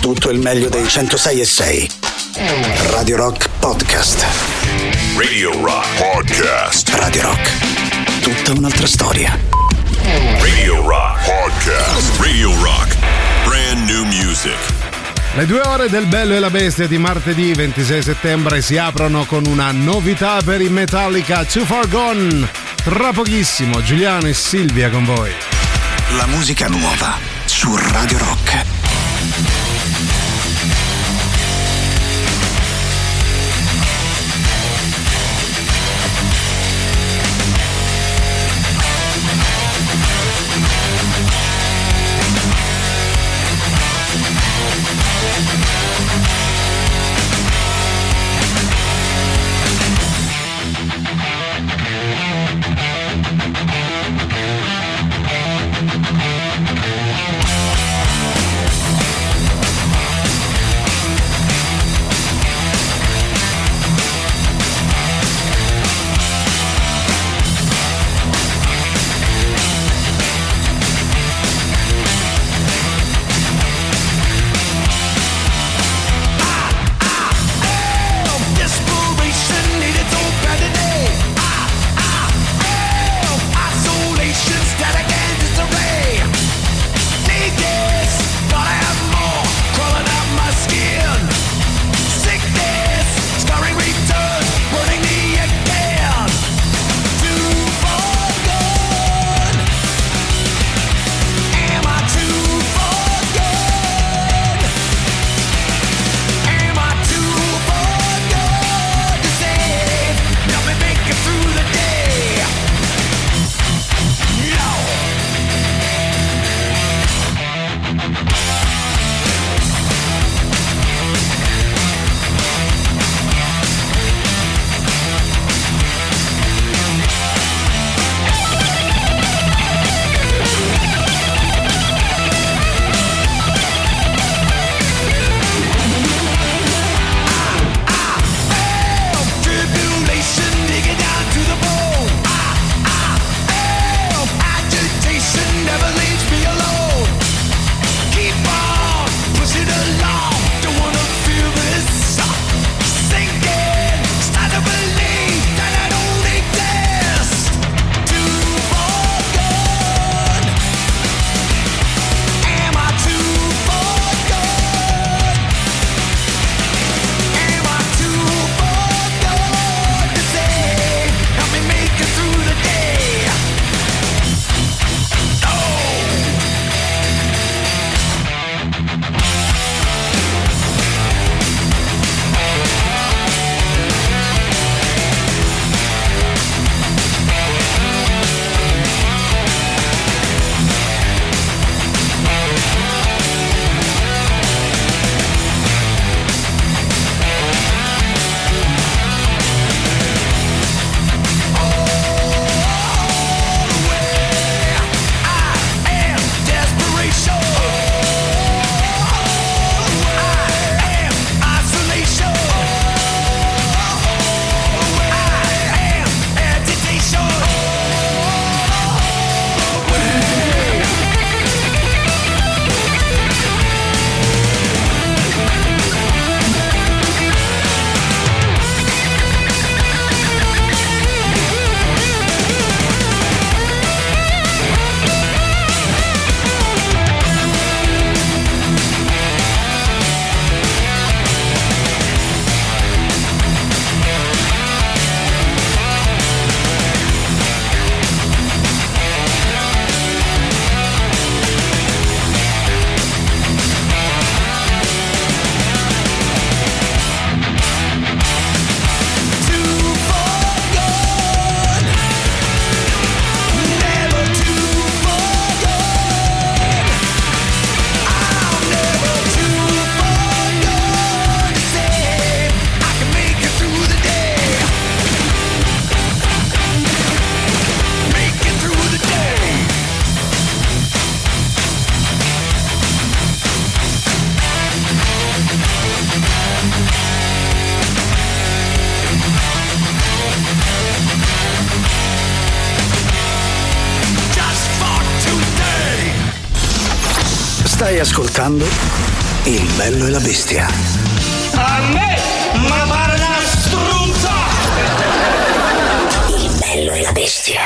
tutto il meglio dei 106 e 6. Radio Rock Podcast. Radio Rock Podcast. Radio Rock. Tutta un'altra storia. Radio Rock Podcast. Radio Rock. Brand new music. Le due ore del Bello e la Bestia di martedì 26 settembre si aprono con una novità per i Metallica Too Far Gone. Tra pochissimo Giuliano e Silvia con voi. La musica nuova su Radio Rock. E la bestia. A me, ma pare una struzza! Il bello e la bestia.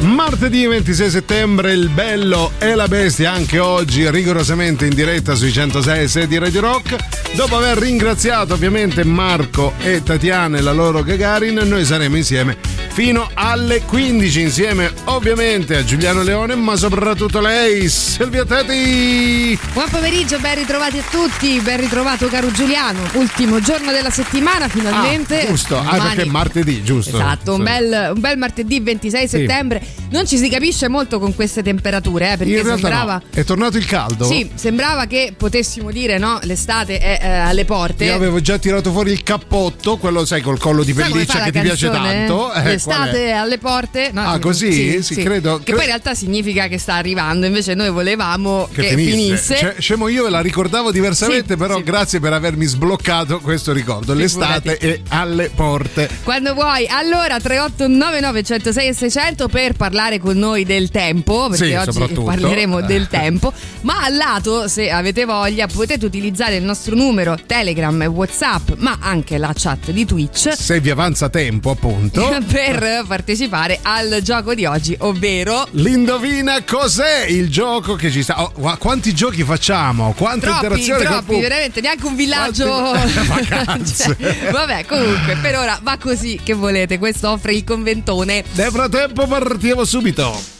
Martedì 26 settembre, il bello e la bestia, anche oggi rigorosamente in diretta sui 106 6 di Radio Rock. Dopo aver ringraziato ovviamente Marco e Tatiana e la loro Gagarin, noi saremo insieme fino alle 15 insieme ovviamente a Giuliano Leone, ma soprattutto lei, Silvia Teti. Buon pomeriggio, ben ritrovati a tutti, ben ritrovato caro Giuliano. Ultimo giorno della settimana finalmente. Ah, giusto, ah, perché è martedì, giusto. Esatto, un bel, un bel martedì 26 settembre. Non ci si capisce molto con queste temperature, eh, perché sembrava. no, è tornato il caldo. Sì, sembrava che potessimo dire, no? L'estate è eh, alle porte. Io avevo già tirato fuori il cappotto, quello sai col collo di pelliccia che ti piace canzone? tanto. Eh, L'estate è è? alle porte. No, Ah, così? Sì, credo- Che cre- poi in realtà significa che sta arrivando, invece noi volevamo che, Che finisse. Cioè, scemo io la ricordavo diversamente, Sì, però sì. grazie per avermi sbloccato questo ricordo. L'estate è alle porte. Quando vuoi, allora 3899 106 e 600 per parlare con noi del tempo, perché Sì, oggi parleremo del tempo. Ma al lato, se avete voglia, potete utilizzare il nostro numero Telegram e WhatsApp, ma anche la chat di Twitch. Se vi avanza tempo, appunto. Per partecipare al gioco di oggi, ovvero L'indovina cos'è il gioco che ci sta. Oh, quanti giochi facciamo? Quante troppi, interazioni troppi, pubblico? veramente neanche un villaggio. Quanti-. Cioè, vabbè, comunque, per ora va così che volete. Questo offre il conventone. Nel frattempo partiamo subito.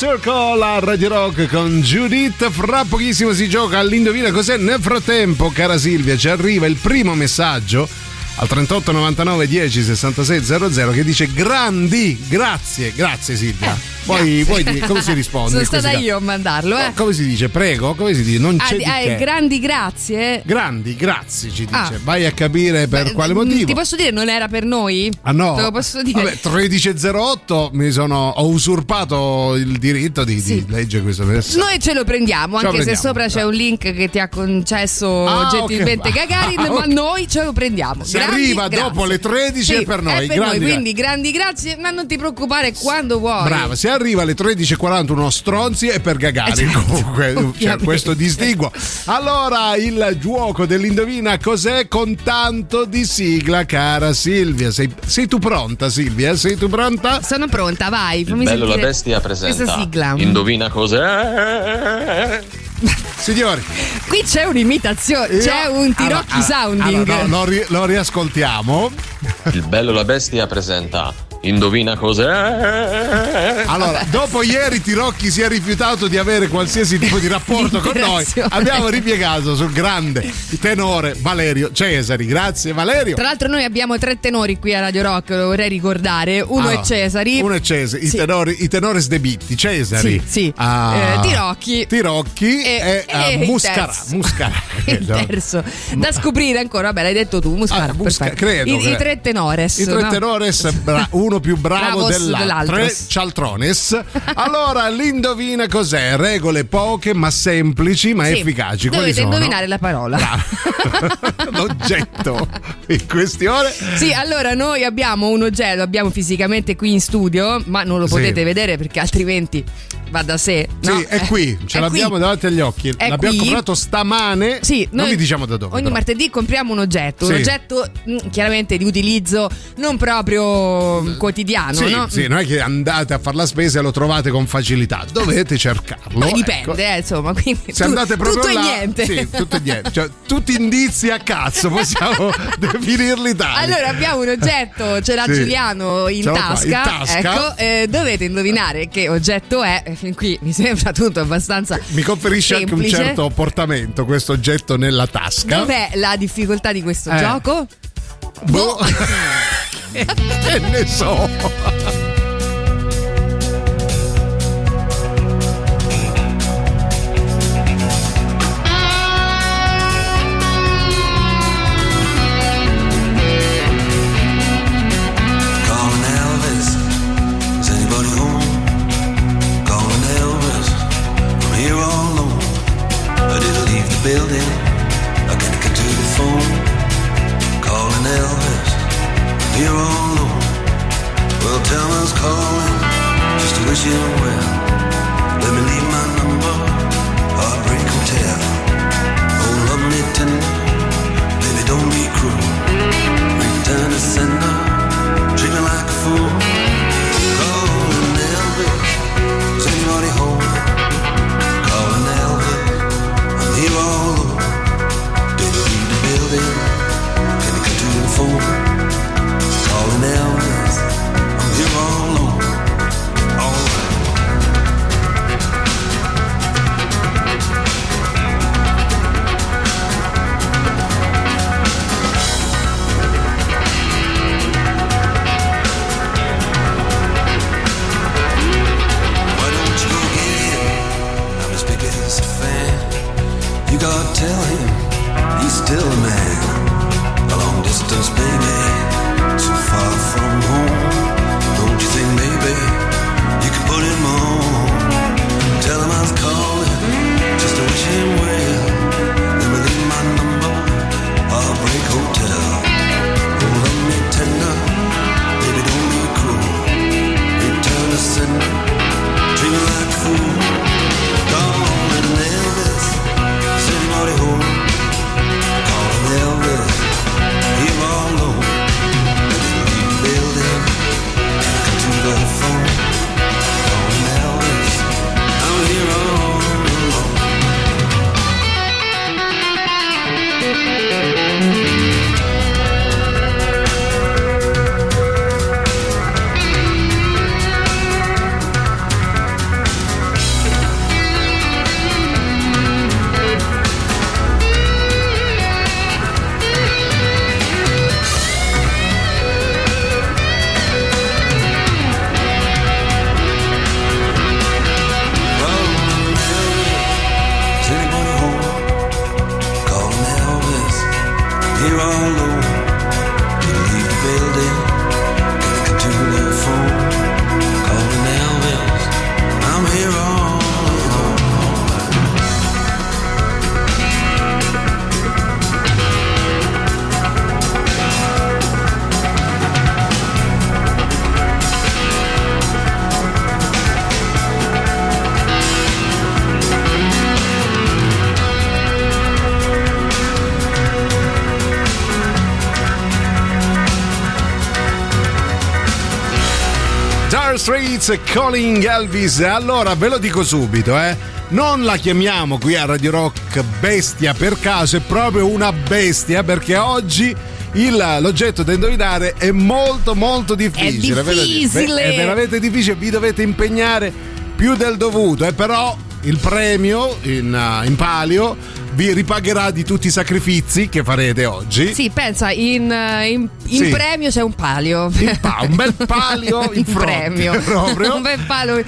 Circle a Radio Rock con Judith. Fra pochissimo si gioca all'indovina cos'è. Nel frattempo, cara Silvia, ci arriva il primo messaggio al 38 99 10 66 00 che dice grandi, grazie, grazie Silvia. Poi, poi di- come si risponde? Sono stata io a mandarlo, eh. Come si dice? Prego, come si dice? Non Ah, c'è di- di ah, che. grandi grazie. Grandi, grazie ci dice. Ah. Vai a capire per Beh, quale mm, motivo. Ti posso dire, non era per noi? Ah no? Te lo posso dire. Vabbè, 13.08 mi sono, ho usurpato il diritto di, Sì. di leggere questo messaggio. Noi ce lo prendiamo, Ce lo anche se prendiamo, sopra c'è dai. un link che ti ha concesso Ah, gentilmente ok. Gagarin, Ah, ma ok. noi ce lo prendiamo. Se Grandi arriva grazie. dopo le 13 Sì, è per noi, È per grandi noi, quindi grandi grazie, ma non ti preoccupare quando vuoi. Brava, se arriva alle 13.40 uno stronzi è per Gagarin Esatto, comunque, c'è ovviamente. questo distinguo. Allora, il gioco dell'indovina cos'è con tanto di sigla, cara Silvia. Sei, sei tu pronta, Silvia? Sei tu pronta? Sono pronta, vai. Il fammi bello la sentire bestia presenta. Questa sigla. Indovina cos'è? Signori, Qui c'è un'imitazione, c'è un tirocchi allora, sounding. allora, no, lo, ri- lo riascoltiamo. Il bello la bestia presenta. Indovina cos'è? Allora, dopo ieri Tirocchi si è rifiutato di avere qualsiasi tipo di rapporto con noi, abbiamo ripiegato sul grande tenore Valerio Cesari. Grazie Valerio. Tra l'altro noi abbiamo tre tenori qui a Radio Rock, lo vorrei ricordare. Uno Allora, è Cesari. Uno è Cesari, Sì. i, tenori, i tenores debitti, Cesari. Sì, sì. Ah, Eh, Tirocchi. Tirocchi e, E- ah, e il Muscarà. terzo. Muscarà, Il terzo da scoprire ancora, vabbè, l'hai detto tu, Muscara. Ah, Musca- credo, I, credo. I tre tenores. I tre no? tenores, bra- uno più bravo Bravos dell'altro, dell'altro. tre cialtrones. Allora, l'indovina cos'è? Regole poche ma semplici ma Sì. efficaci. Quali Dovete sono? indovinare la parola. L'oggetto in questione. Sì, allora noi abbiamo un oggetto, lo abbiamo fisicamente qui in studio, ma non lo Sì. potete vedere perché altrimenti va da sé. no? Sì, è qui, ce È l'abbiamo qui. davanti agli occhi. È L'abbiamo qui. comprato stamane. Sì, non vi diciamo da dove. Ogni però. martedì compriamo un oggetto, Sì. un oggetto mm, chiaramente di utilizzo non proprio mm, quotidiano, Sì, no? sì, non è che andate a fare la spesa e lo trovate con facilità, dovete cercarlo. Ma ecco. dipende, eh, insomma, quindi Se tu- andate proprio tutto là, e niente. Sì, tutto e niente. Cioè, tutti indizi a cazzo, possiamo definirli tali. Allora abbiamo un oggetto, ce l'ha Sì. Giuliano in tasca. in tasca. Ecco, eh, dovete indovinare che oggetto è. Fin qui mi sembra tutto abbastanza. Mi conferisce anche un semplice. certo portamento questo oggetto nella tasca. Dov'è la difficoltà di questo Eh. gioco? Boh. che ne so. Straits Calling Elvis. Allora ve lo dico subito, eh. Non la chiamiamo qui a Radio Rock bestia per caso, è proprio una bestia perché oggi il- l'oggetto da indovinare è molto molto difficile. dico. difficile. È veramente difficile, vi dovete impegnare più del dovuto, eh, però il premio in, in palio vi ripagherà di tutti i sacrifici che farete oggi. Sì, pensa, in, eh, in- in Sì. premio c'è un palio. Pa- un bel palio in In fronte, premio. proprio. un bel palio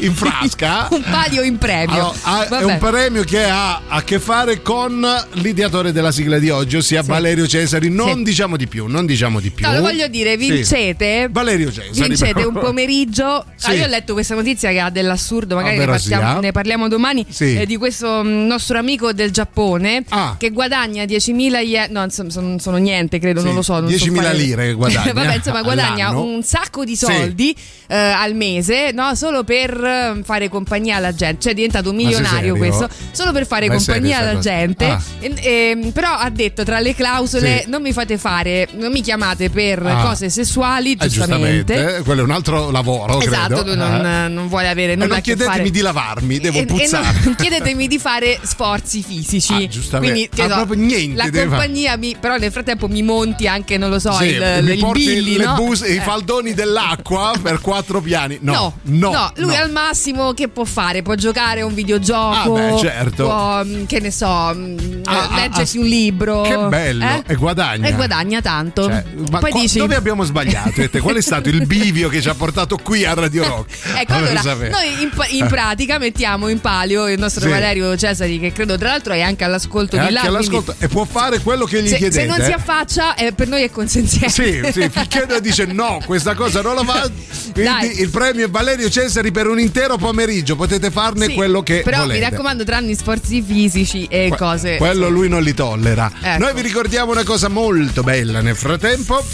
in frasca. un palio in premio. Allora, è un premio che ha a che fare con l'ideatore della sigla di oggi, ossia Valerio Cesari. Non Sì. diciamo di più, non diciamo di più. No, lo voglio dire, Sì. vincete. Valerio Cesari. Vincete però. un pomeriggio. Sì. Ah, io ho letto questa notizia che ha dell'assurdo, magari ne, partiamo- ne parliamo domani. Sì. eh, di questo mm, nostro amico del Giappone Ah. che guadagna 10.000 yen. No, sono, sono niente, credo, Sì, non lo so. non so 10.000 fare- lire guadagna Vabbè, insomma, guadagna all'anno. un sacco di Sì. soldi eh, al mese, no? Solo per eh, fare compagnia alla gente. Cioè, è diventato un milionario questo, solo per fare Ma compagnia alla cosa? gente. Ah. E- ehm, però ha detto tra le clausole: Sì. non mi fate fare, non mi chiamate per Ah. cose sessuali, Eh, giustamente. giustamente, eh, quello è un altro lavoro, Esatto, credo. tu non, Eh. non vuole avere E nulla non a che chiedetemi fare. di lavarmi, devo E- e puzzare. non- chiedetemi di fare sforzi fisici. Ah, giustamente. Quindi, Ah, chiedo, proprio niente La compagnia, mi, però nel frattempo mi monti anche, non lo so, Sì, il, mi il billy, le no? bus- i Eh. faldoni dell'acqua per quattro piani. No, No, no, lui no. al massimo che può fare? Può giocare a un videogioco, Ah, beh, certo. può, mm, che ne so, mm, Ah, ah, leggersi ah, un libro. Che bello, eh? e guadagna. E guadagna tanto. Cioè, ma Poi qua- dici, dove abbiamo sbagliato? Qual è stato il bivio che ci ha portato qui a Radio Rock? Ecco, allora, noi in, in pratica mettiamo in palio il nostro Sì. Valerio Cesari, che credo tra l'altro è anche all'ascolto E di là. quindi all'ascolto e può fare quello che gli se, chiedete. se non si affaccia, eh, per noi è consenziente. Sì, sì, finché dice no, questa cosa non la fa. Quindi Dai. il premio è Valerio Cesari per un intero pomeriggio. Potete farne Sì, quello che Però volete. mi raccomando, tranne sforzi fisici e Que- cose. Quello lui non li tollera. Ecco. Noi vi ricordiamo una cosa molto bella nel frattempo.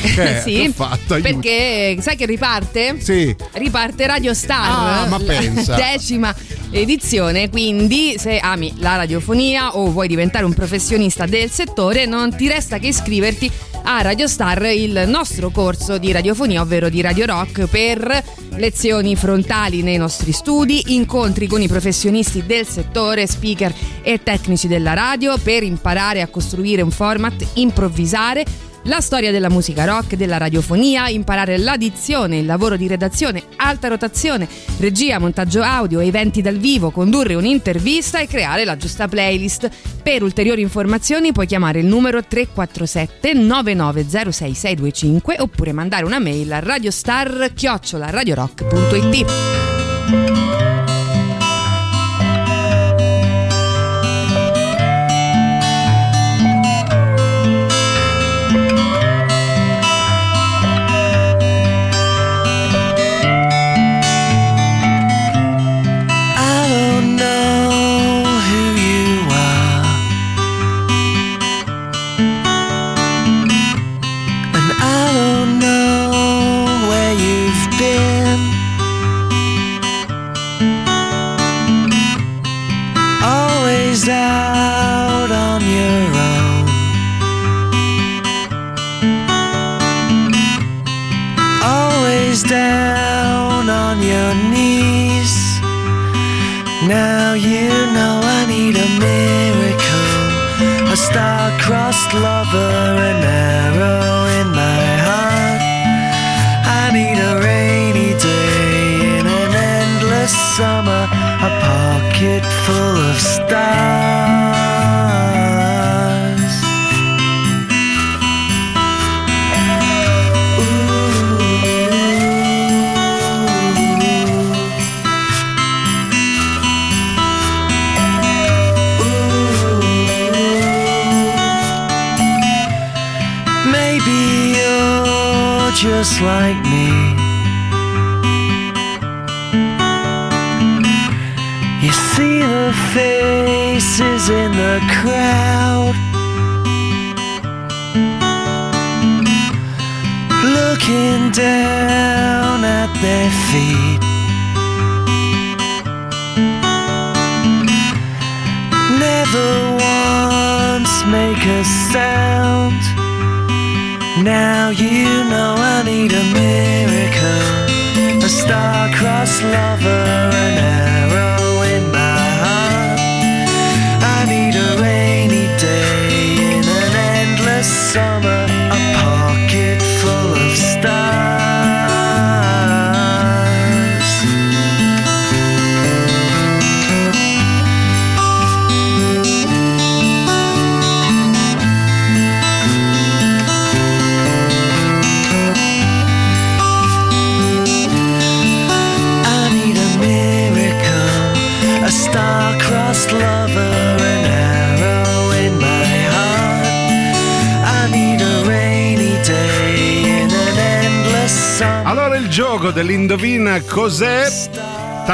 Che, sì, che? Aiuto. perché sai che riparte? Sì. Riparte Radio Star, Ah, ma pensa. decima edizione, quindi se ami la radiofonia o vuoi diventare un professionista del settore non ti resta che iscriverti a Radio Star, il nostro corso di radiofonia, ovvero di Radio Rock, per lezioni frontali nei nostri studi, incontri con i professionisti del settore, speaker e tecnici della radio, per imparare a costruire un format, improvvisare la storia della musica rock, della radiofonia, imparare l'addizione, il lavoro di redazione, alta rotazione, regia, montaggio audio, eventi dal vivo, condurre un'intervista e creare la giusta playlist. Per ulteriori informazioni puoi chiamare il numero 347 9906625 oppure mandare una mail a radiostar-radiorock.it.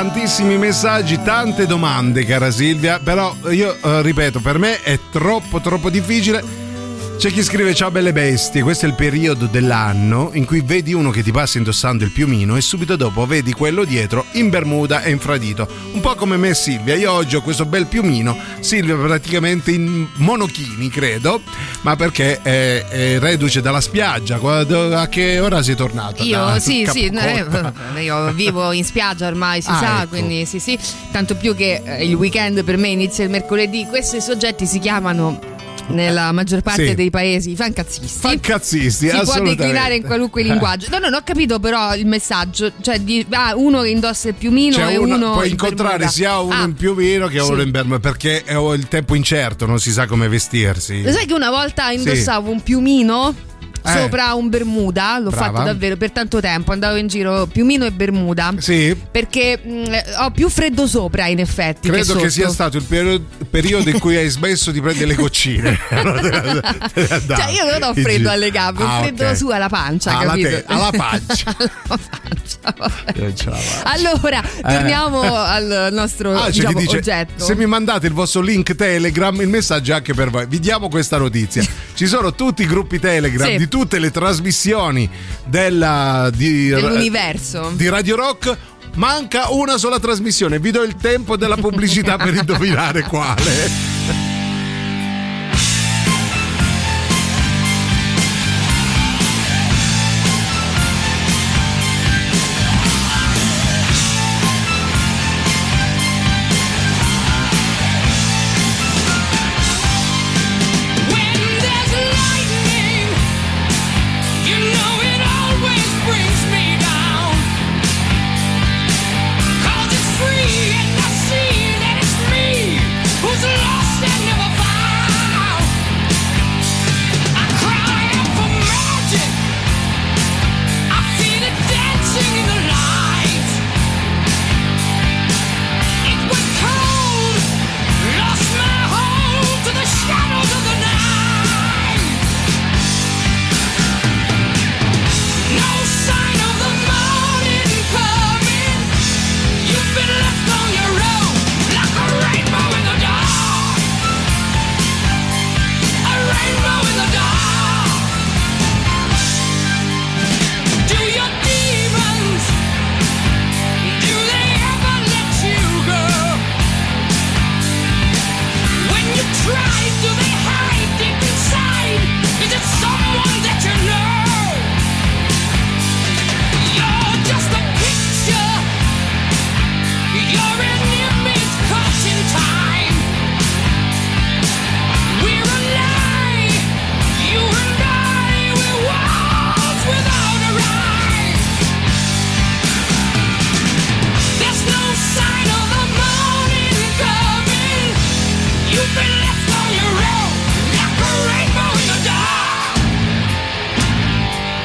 Tantissimi messaggi, tante domande, cara Silvia, però io eh, ripeto, per me è troppo troppo difficile. C'è chi scrive ciao belle bestie, questo è il periodo dell'anno in cui vedi uno che ti passa indossando il piumino e subito dopo vedi quello dietro in bermuda e infradito. Un po' come me e Silvia, io oggi ho questo bel piumino, Silvia praticamente in monochini credo, ma perché è, è reduce dalla spiaggia, a che ora sei tornato? Io Da sì, sì, Capocotta? eh, io vivo in spiaggia ormai si Ah, sa, ecco. quindi sì sì, tanto più che eh, il weekend per me inizia il mercoledì, questi soggetti si chiamano nella maggior parte Sì. dei paesi fancazzisti. Fancazzisti, si può declinare in qualunque linguaggio. No, no, non ho capito però il messaggio. Cioè, di, ah, uno che indossa il piumino Cioè e uno, uno. puoi in incontrare bermuda. sia uno Ah, in piumino che sì. uno in bermuda perché è il tempo incerto, non si sa come vestirsi. Lo sai che una volta indossavo un piumino. Sopra un bermuda? L'ho Brava. fatto davvero per tanto tempo. Andavo in giro piumino e bermuda. Sì. Perché mh, ho più freddo sopra, in effetti. Credo che, che sia stato il perio- periodo in cui hai smesso di prendere le goccine. Cioè, io non ho freddo alle gambe, ho Ah, freddo ok. su alla pancia, Alla capito? te- alla pancia. alla pancia, faccio. Allora, torniamo al nostro Eh. Ah, diciamo, dice: oggetto. Se mi mandate il vostro link Telegram, il messaggio è anche per voi. Vi diamo questa notizia. Ci sono tutti i gruppi Telegram Sì. di tutte le trasmissioni della, di, Dell'universo. di Radio Rock. Manca una sola trasmissione. Vi do il tempo della pubblicità per indovinare quale.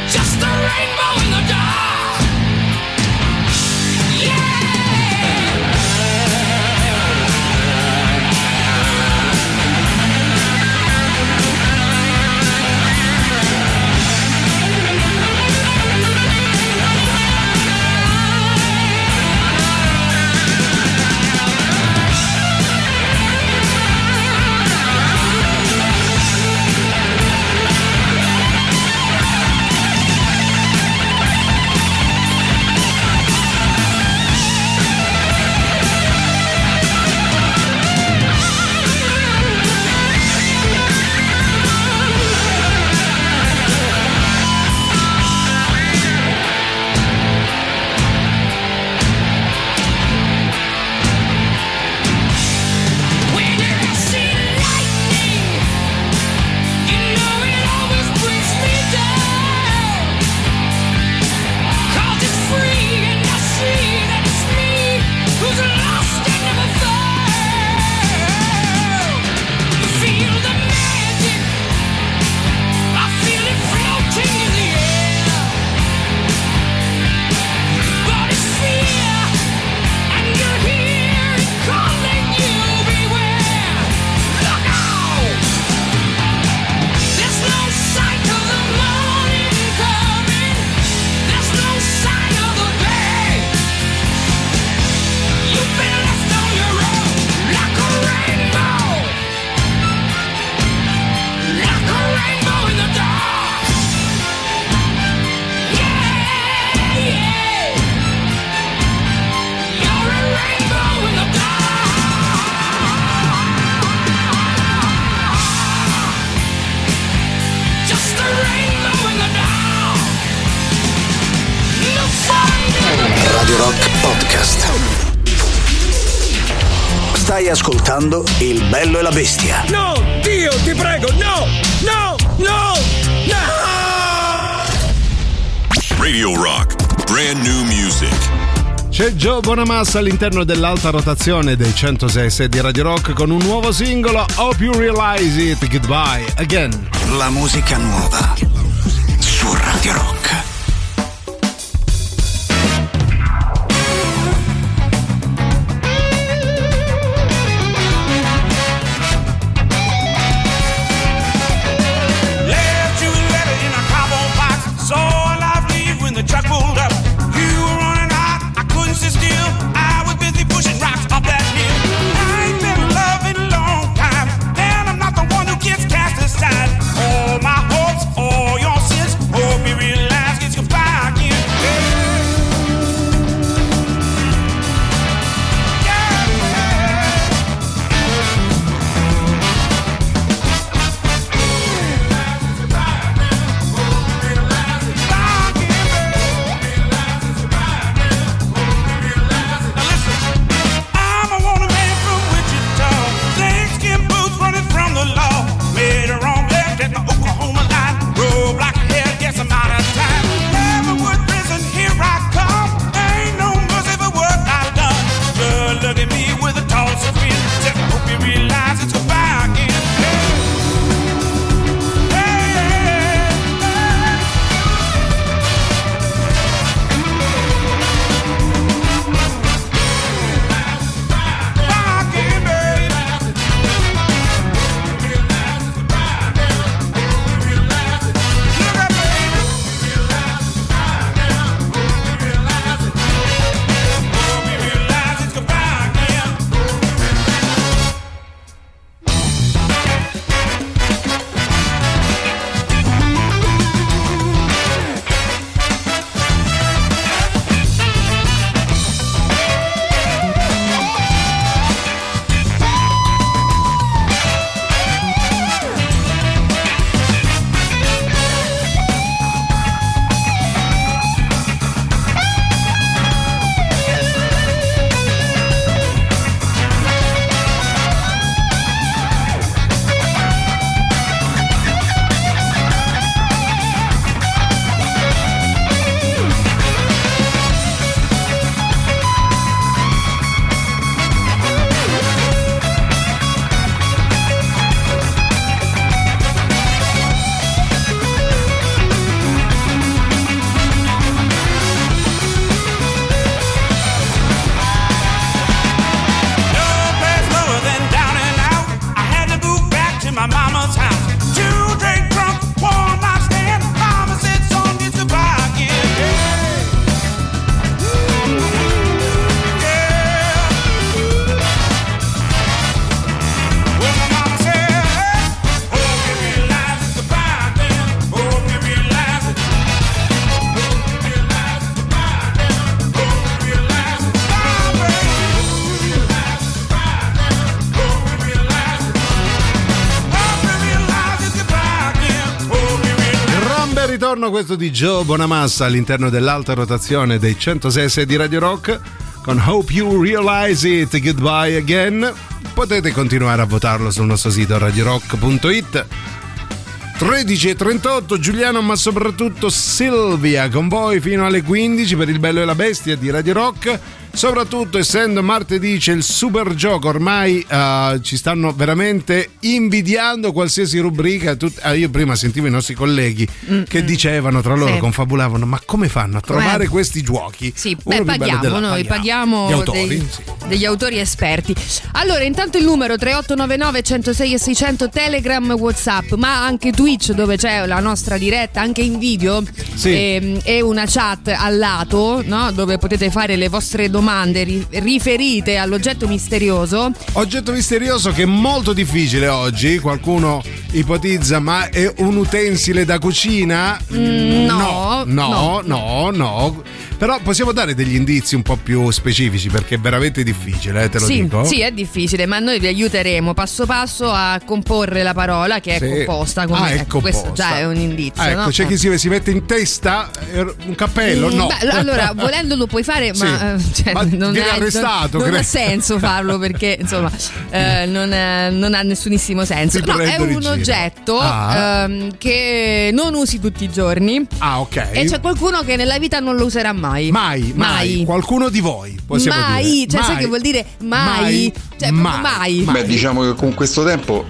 Just a rainbow in the dark. Bello e la bestia. No, Dio, ti prego, no, no, no, no! Radio Rock. Brand new music. C'è Joe Bonamassa all'interno dell'alta rotazione dei 106 di Radio Rock con un nuovo singolo Hope You Realize It Goodbye Again. La musica nuova su Radio Rock. Questo di Joe Bonamassa all'interno dell'alta rotazione dei 106 di Radio Rock con Hope You Realize It Goodbye Again. Potete continuare a votarlo sul nostro sito radiorock.it. 13.38 Giuliano ma soprattutto Silvia con voi fino alle 15 per il bello e la bestia di Radio Rock soprattutto essendo martedì c'è il super gioco ormai eh, ci stanno veramente invidiando qualsiasi rubrica Tut- ah, io prima sentivo i nostri colleghi che dicevano tra loro Sì. confabulavano ma come fanno a trovare Com'è? questi giochi Sì, Uno beh, paghiamo noi, paghiamo gli autori dei- sì. Degli autori esperti. Allora, intanto il numero 3899 106 e 600 Telegram, WhatsApp, ma anche Twitch dove c'è la nostra diretta anche in video Sì. e, e una chat al lato, no? dove potete fare le vostre domande ri- riferite all'oggetto misterioso. Oggetto misterioso che è molto difficile oggi, qualcuno ipotizza ma è un utensile da cucina? Mm, no, no, no, no, no. Però possiamo dare degli indizi un po' più specifici perché è veramente difficile, eh, te lo sì, dico. sì, è difficile, ma noi vi aiuteremo passo passo a comporre la parola che è Sì. composta. Come, Ah, è ecco, Questo composta. già è un indizio. Ah, ecco, no? c'è chi si, si mette in testa eh, un cappello? Mm, No. beh, allora, volendo lo puoi fare, Sì. ma, eh, cioè, Ma non, ha, arrestato, non, non ha senso farlo perché insomma eh, non, non ha nessunissimo senso. No, è un giro. oggetto Ah. ehm, che non usi tutti i giorni Ah, ok. e c'è qualcuno che nella vita non lo userà mai. Mai, mai, Qualcuno di voi, possiamo mai, dire. cioè sai Mai. che vuol dire mai? Mai. Cioè, Mai. mai. Mai. Beh, diciamo che con questo tempo,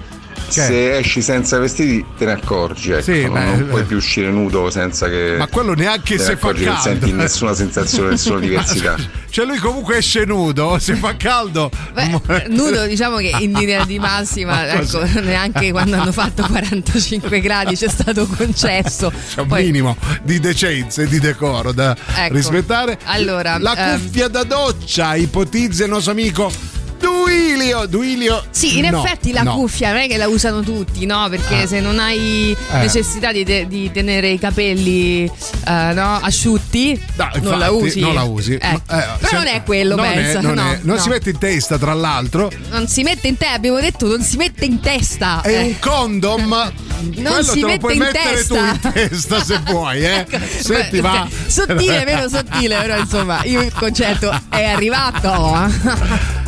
Che? se esci senza vestiti, te ne accorgi. Ecco. Sì, non, beh, non puoi più uscire nudo senza che. Ma quello neanche se fa accorgi, non caldo. senti nessuna sensazione, nessuna diversità. Cioè lui comunque esce nudo, se fa caldo. Beh, nudo diciamo che in linea di massima Ma ecco, neanche quando hanno fatto 45 gradi c'è stato concesso C'è un Poi- minimo di decenza e di decoro da Ecco. rispettare. Allora, la ehm, cuffia da doccia, ipotizza il nostro amico Duilio. Duilio. Sì, in no, effetti la no. cuffia non è che la usano tutti, no? Perché Ah. se non hai Eh. necessità di, te- di tenere i capelli eh, no, asciutti, No, non la infatti, usi. Non la usi. Eh, Ma, eh, Però non è quello, non pensa. È, non no, è- non no. si mette in testa, tra l'altro. Non si mette in te, abbiamo detto, non si mette in testa. È eh. un condom. Quello si te lo mette puoi in mettere testa. tu in testa se vuoi, eh. Ecco, se beh, ti va. Sottile, meno sottile, però insomma, io il concetto è arrivato.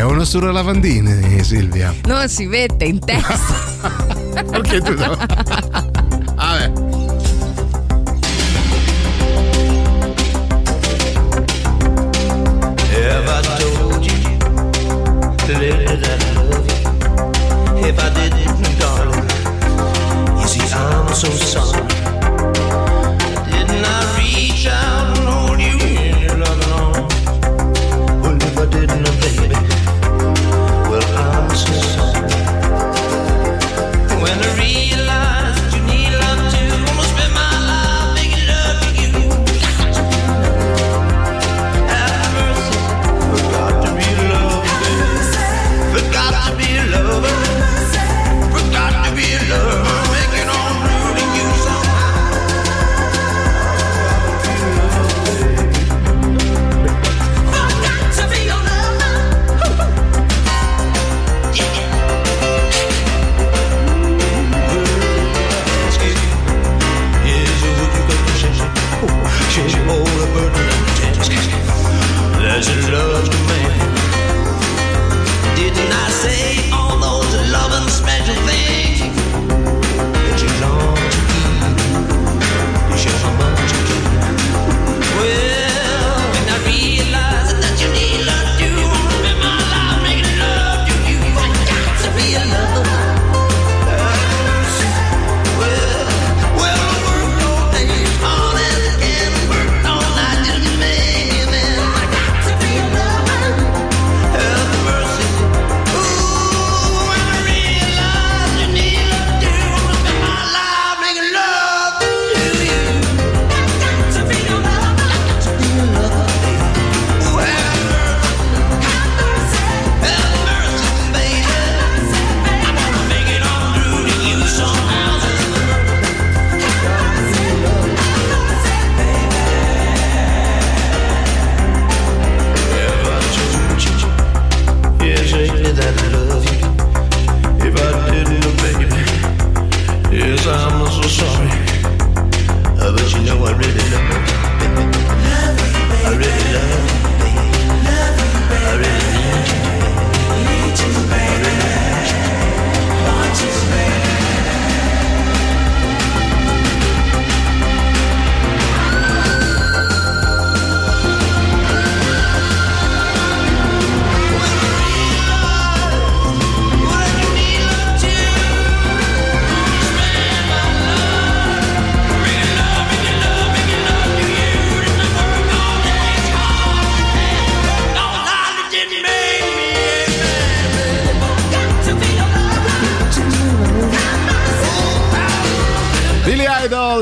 È uno stura lavandini, Silvia. Non si mette in testa. Perché tu. Vabbè. Have I told you, that I love you? If I didn't,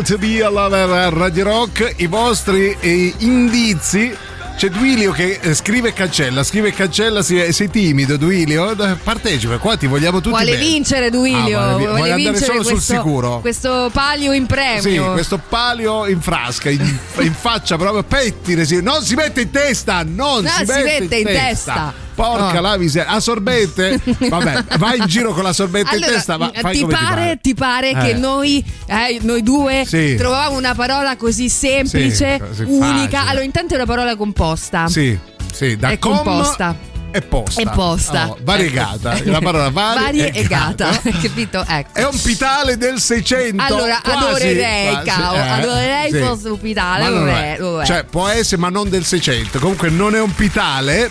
to be a lover a Radio Rock, i vostri eh, indizi c'è Duilio che eh, scrive e cancella, scrive e cancella, sei timido Duilio? Eh, Partecipa, qua ti vogliamo tutti Vuole bene. vincere Duilio, Ah, vuole vuole vuole andare vincere solo sul questo, sicuro. questo palio in Sì, premio. questo palio in frasca, in, in faccia proprio, pettine, sì. non si mette in testa, non No, si, si mette in testa. Porca No. la miseria, a sorbette? Vabbè, vai in giro con la sorbetta in Allora, testa, ma fai ti, pare, ti pare che Eh. noi, eh, noi due Sì. trovavamo una parola così semplice, Sì, unica. facile. Allora, intanto è una parola composta. Sì, sì, da È com composta. E posta. È posta. Oh, variegata. Ecco. La parola vari e gata. gata. Capito? Ecco. È un pitale del 600. Allora, quasi, adorerei, quasi, cavolo, eh, adorerei sì. fosse un pitale, Ma non è. è, lo è. Cioè, può essere, ma non del 600. Comunque, non è un pitale.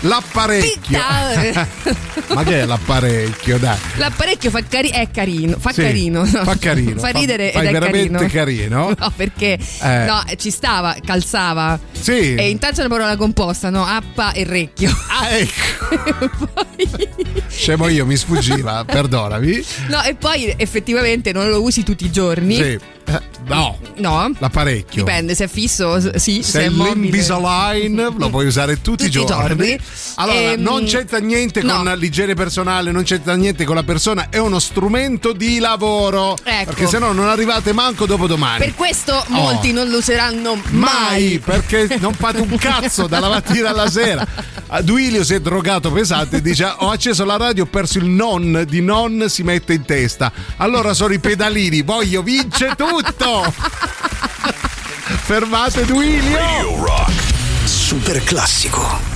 L'apparecchio. Pitale. ma che è l'apparecchio? Dai. L'apparecchio fa cari- è carino, fa Sì, carino. fa carino, fa fa- ridere fai ed è veramente carino. carino. No, perché Eh. no, ci stava, calzava. Sì. E intanto è una parola composta, no? Appa e recchio. Ah, ecco. Scemo io, mi sfuggiva, perdonami. No, e poi effettivamente non lo usi tutti i giorni. Sì. Eh, No, No? l'apparecchio. Dipende, se è fisso, sì, se, Se è l'Invisalign lo puoi usare tutti, i i giorni. giorni. Allora, Ehm, non c'entra niente con no. l'igiene personale, non c'entra niente con la persona, è uno strumento di lavoro. Ecco. Perché se no non arrivate manco dopo domani. Per questo molti non lo useranno mai. Mai, perché non fate un cazzo dalla mattina alla sera. A Duilio si è drogato pesante e dice: Ho acceso la radio, ho perso il non di non si mette in testa. Allora sono i pedalini, voglio vince tutto. Fermate Duilio. Radio. Super classico.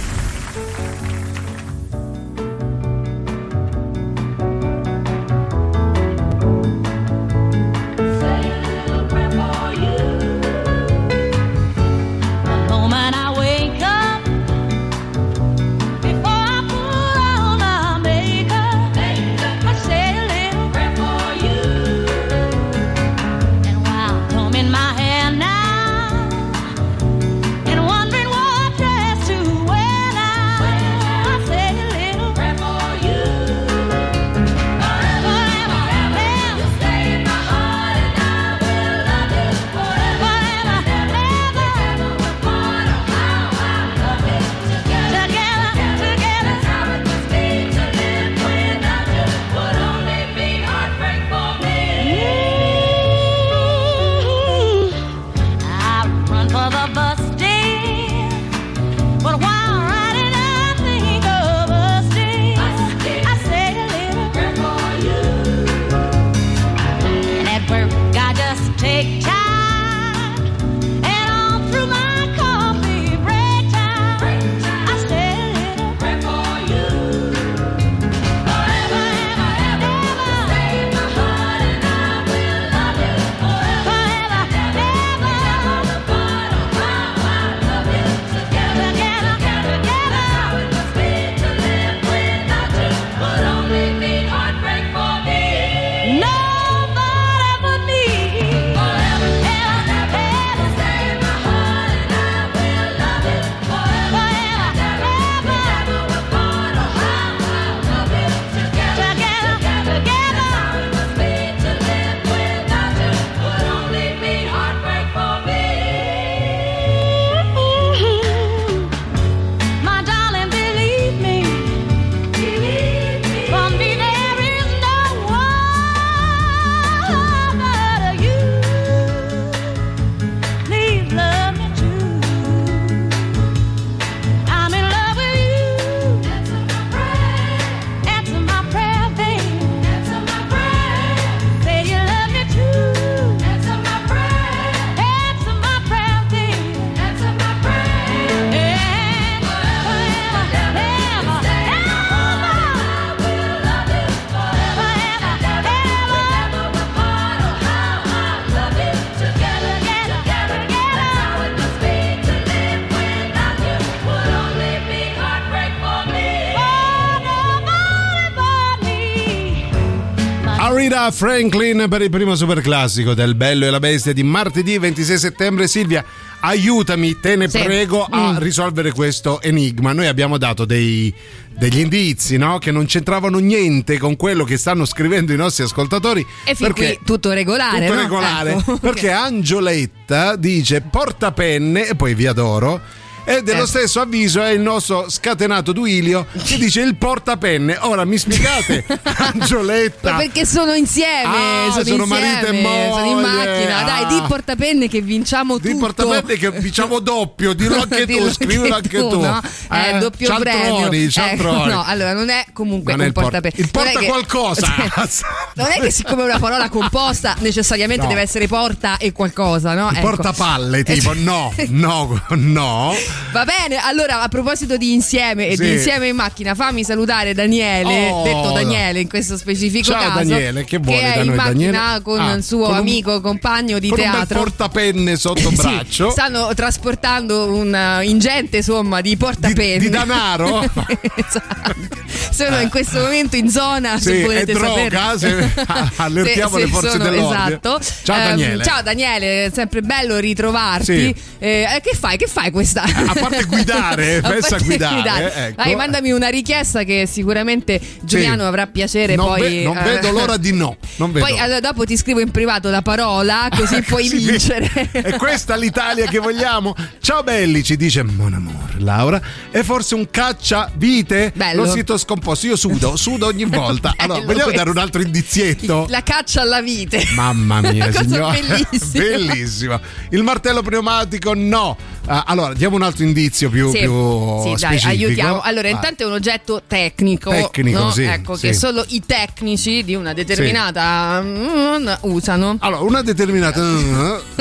Arita Franklin per il primo super classico del Bello e la Bestia di martedì 26 settembre. Silvia, aiutami, te ne Sì. prego, a Mm. risolvere questo enigma. Noi abbiamo dato dei- degli indizi no? che non c'entravano niente con quello che stanno scrivendo i nostri ascoltatori. E fin perché qui tutto regolare. tutto no? regolare Ecco. perché Angioletta dice portapenne e poi vi adoro E dello Eh. stesso avviso è il nostro scatenato Duilio che dice il portapenne. Ora mi spiegate, Angioletta. Ma perché sono insieme, Ah, sono, sono insieme, marito e sono in moglie. macchina. Dai, Ah. di portapenne che vinciamo Di tutto. portapenne che diciamo doppio, dillo anche Dillo tu, scrivilo anche tu. no? Eh, Eh, doppio cialtroni, premio. Ecco, no, allora non è comunque Non è il porta- portapenne. il porta Non qualcosa. non è che siccome è una parola composta necessariamente No. deve essere porta e qualcosa, no? Il Ecco. portapalle, tipo, no, no, no. Va bene, allora a proposito di insieme e Sì. di insieme in macchina, fammi salutare Daniele, Oh, detto Daniele in questo specifico Ciao, caso. Daniele, che vuole è da in noi, macchina Daniele? con Ah, il suo con un- amico, compagno di Con un teatro. portapenne sotto Sì, braccio. stanno trasportando un uh, ingente somma di portapenne. Di- di danaro? esatto. Sono in questo momento in zona, Sì, se volete droga, sapere. se- allertiamo Sì, le forze sono- dell'ordine. Esatto. Ciao, Ehm, Daniele. ciao Daniele, sempre bello ritrovarti. Sì. Eh, eh, che fai? Che fai questa? A parte guidare, A pensa a parte guidare, ecco. Dai, mandami una richiesta che sicuramente Giuliano Sì. avrà piacere non poi. ve- non eh, vedo l'ora di no. Poi allora, dopo ti scrivo in privato la parola, così puoi Sì, vincere. È questa l'Italia che vogliamo? Ciao belli, ci dice Mon amour, Laura. È forse un caccia vite? Bello. Lo sito scomposto. Io sudo, sudo ogni volta. Allora, Bello vogliamo questo. dare un altro indizietto? La caccia alla vite. Mamma mia, signora. bellissima. Bellissima. Il martello pneumatico, no. Ah, allora, diamo un altro indizio più, Sì, più sì, dai, specifico. aiutiamo. Allora, intanto è un oggetto tecnico. Tecnico, no? sì, Ecco, sì. che solo i tecnici di una determinata mm, usano. Allora, una determinata.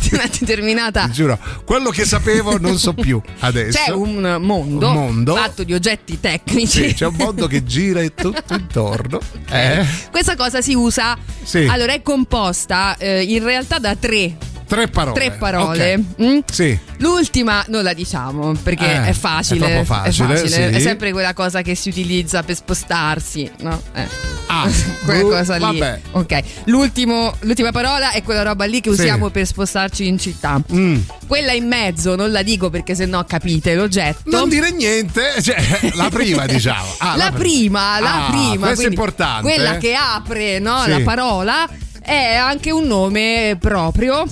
Di una determinata. Ti giuro, quello che sapevo non so più adesso. C'è un mondo, Un mondo. fatto di oggetti tecnici. Sì, c'è un mondo che gira e tutto intorno. Eh? Questa cosa si usa. Sì. Allora, è composta eh, in realtà da tre, Tre parole. tre parole. Ok. Mm? Sì. L'ultima non la diciamo perché Eh, è facile. è facile, facile, sì. è sempre quella cosa che si utilizza per spostarsi, no? Eh. Ah, quella boh, cosa lì. vabbè. Ok. L'ultimo- l'ultima parola è quella roba lì che Sì. usiamo per spostarci in città. Mm. Quella in mezzo non la dico perché sennò capite l'oggetto. Non dire niente, cioè, la prima diciamo. Ah, la prima, la Ah, prima. Questo è importante. Quella che apre no, Sì. la parola è anche un nome proprio.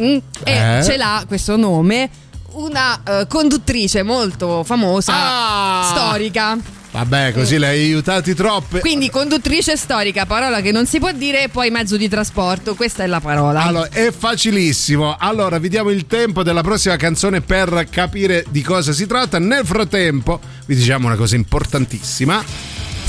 Mm, E Eh? ce l'ha questo nome una eh, conduttrice molto famosa, Ah! storica. Vabbè, così le hai aiutati troppe. Quindi conduttrice storica, parola che non si può dire, e poi mezzo di trasporto, questa è la parola. Allora, è facilissimo. Allora, vi diamo il tempo della prossima canzone per capire di cosa si tratta. Nel frattempo, vi diciamo una cosa importantissima.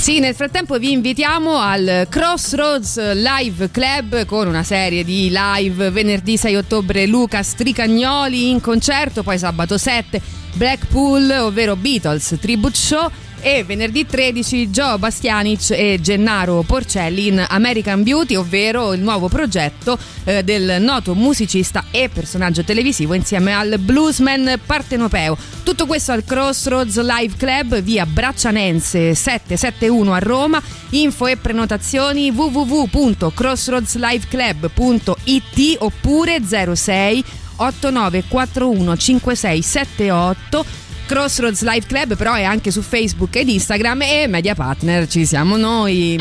Sì, nel frattempo vi invitiamo al Crossroads Live Club con una serie di live. Venerdì 6 ottobre Luca Stricagnoli in concerto, poi sabato 7 Blackpool, ovvero Beatles Tribute Show e venerdì 13 Joe Bastianic e Gennaro Porcelli in American Beauty, ovvero il nuovo progetto eh, del noto musicista e personaggio televisivo insieme al bluesman partenopeo. Tutto questo al Crossroads Live Club via Braccianense 771 a Roma. Info e prenotazioni www.crossroadsliveclub.it oppure 06 8941 5678 Crossroads Live Club però è anche su Facebook ed Instagram e Media Partner ci siamo noi.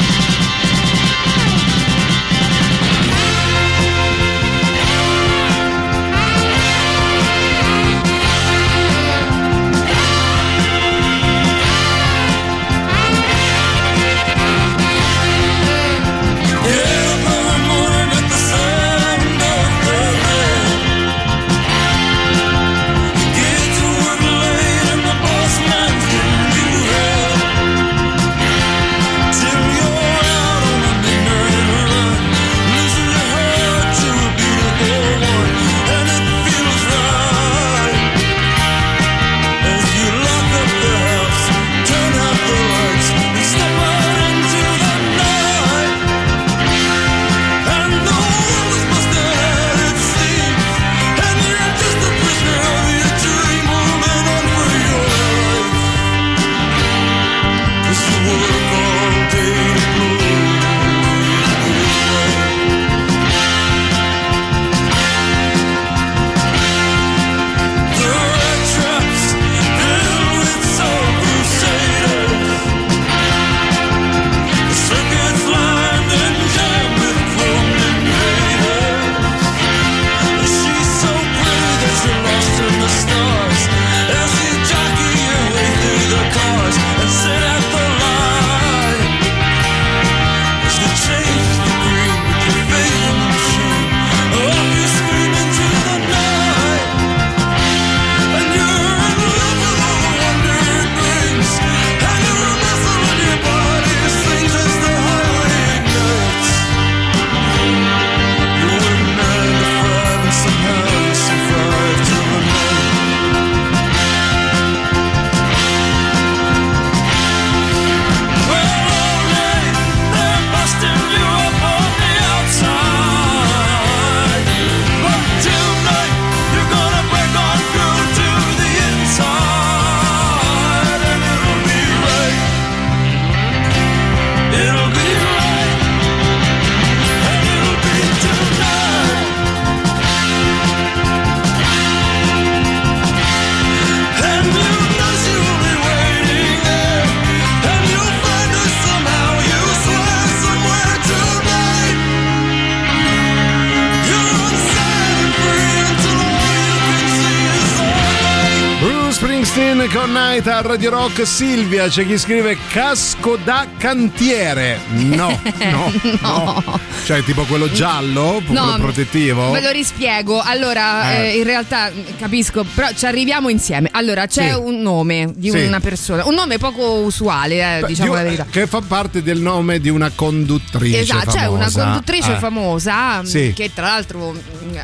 A Radio Rock Silvia c'è chi scrive casco da cantiere no no no, cioè tipo quello giallo quello protettivo Ve lo rispiego. Allora, Eh. eh, in realtà capisco, però ci arriviamo insieme. Allora, c'è Sì. un nome di Sì. una persona, un nome poco usuale, eh, diciamo di- la verità. che fa parte del nome di una conduttrice Esatto, c'è una famosa. conduttrice Eh. famosa Sì. che tra l'altro mh,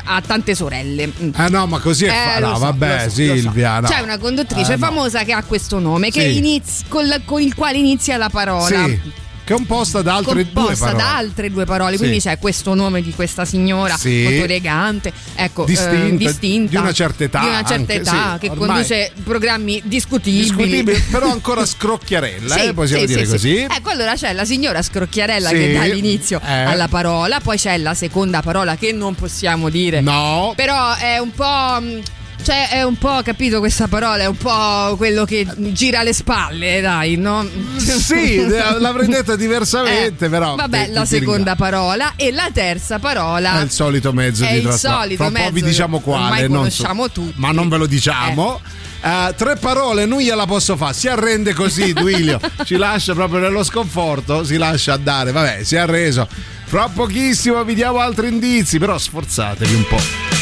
ha tante sorelle. ah no ma così è fa- Eh, no so, vabbè so, lo so. Silvia no. C'è una conduttrice Eh, no. famosa che ha questo nome, che Sì. inizi- col- con il quale inizia la parola. sì che è composta da altre due composta parole da altre due parole, quindi Sì. c'è questo nome di questa signora Sì. molto elegante, ecco, eh, Distinta, distinta, di una certa età di una certa anche, età, sì, che ormai. conduce programmi discutibili. discutibile però ancora scrocchiarella eh, possiamo dire sì, così sì. Ecco, allora c'è la signora Scrocchiarella che dà l'inizio Eh. alla parola, poi c'è la seconda parola che non possiamo dire. no Però è un po'. Cioè, è un po', capito questa parola? È un po' quello che gira le spalle, dai, no? sì l'avrei detta diversamente Eh, però Vabbè, ti- la ti seconda parola e la terza parola È il solito mezzo di il trasporto. solito Fra mezzo vi diciamo quale. non conosciamo so- tutti. Ma non ve lo diciamo. Eh, tre parole, non gliela posso fare. Si arrende così, Duilio. Ci lascia proprio nello sconforto. Si lascia andare. Vabbè, si è arreso. Fra pochissimo vi diamo altri indizi. Però sforzatevi un po'.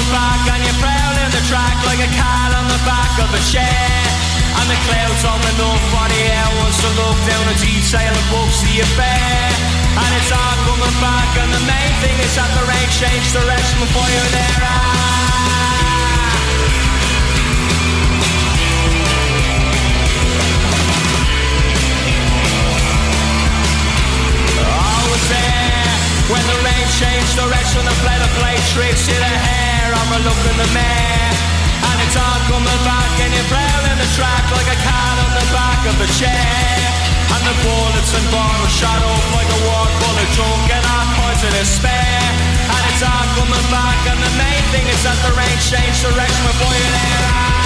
All back and you're prowling the track like a cat on the back of a chair. And the clouds on the north the air wants to look down a detail and books the affair. And it's all coming back and the main thing is that the rain changed direction before you're there. Ah. When the rain changed direction fled to play tricks to the hair. I'm a look in the mirror and it's all coming back and you're prowling the track like a cat on the back of a chair. And the bullets and bottles shot up like a ward full of junk and all kinds of despair. And it's all coming back and the main thing is that the rain changed direction before you're there.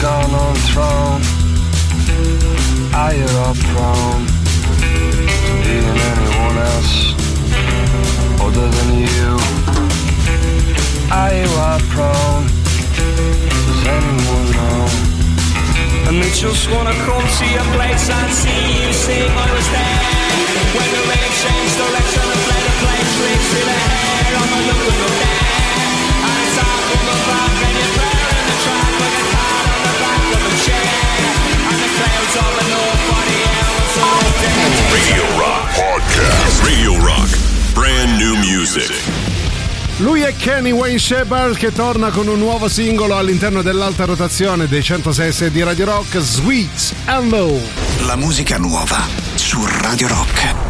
Gone on throne Are you all prone to being anyone else other than you? Are you all prone? Does anyone know? And just wanna come to your place and see you sing. I was there when the rain changed direction and played a play tricks to the hair. I'm a look at there. And it's all coming back and you're new music. Lui è Kenny Wayne Shepard che torna con un nuovo singolo all'interno dell'alta rotazione dei 106 di Radio Rock, Sweet and Low. La musica nuova su Radio Rock.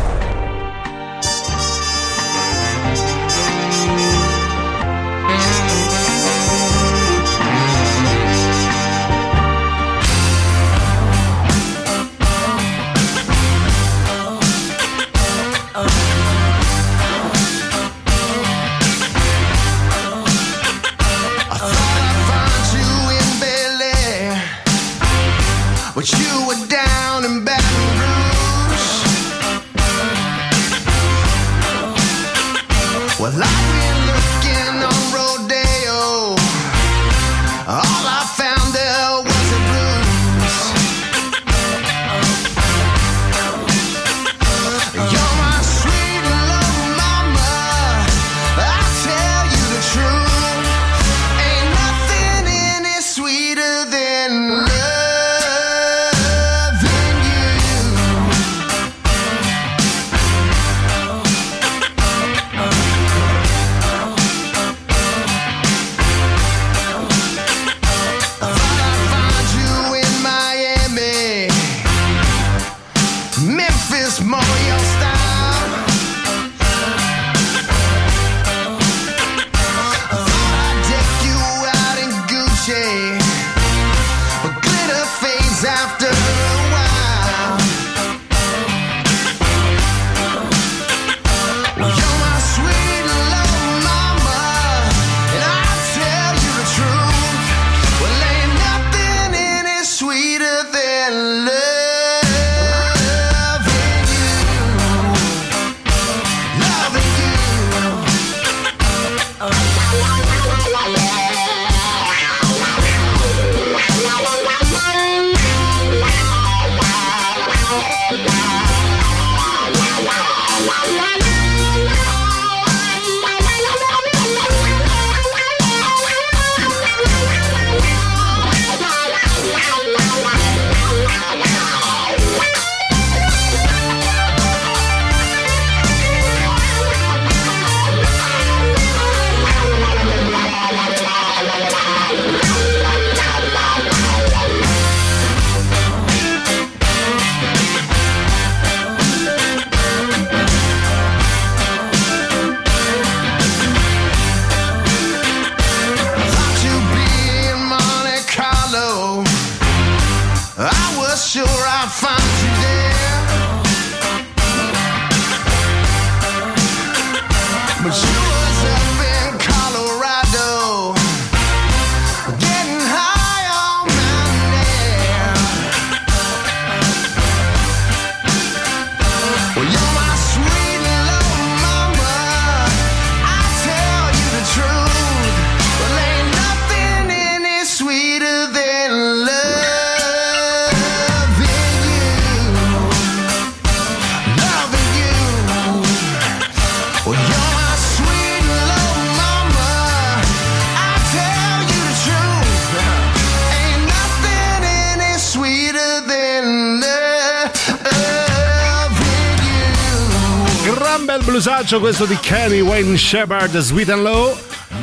Bel blusaccio questo di Kenny Wayne Shepard, Sweet and Low.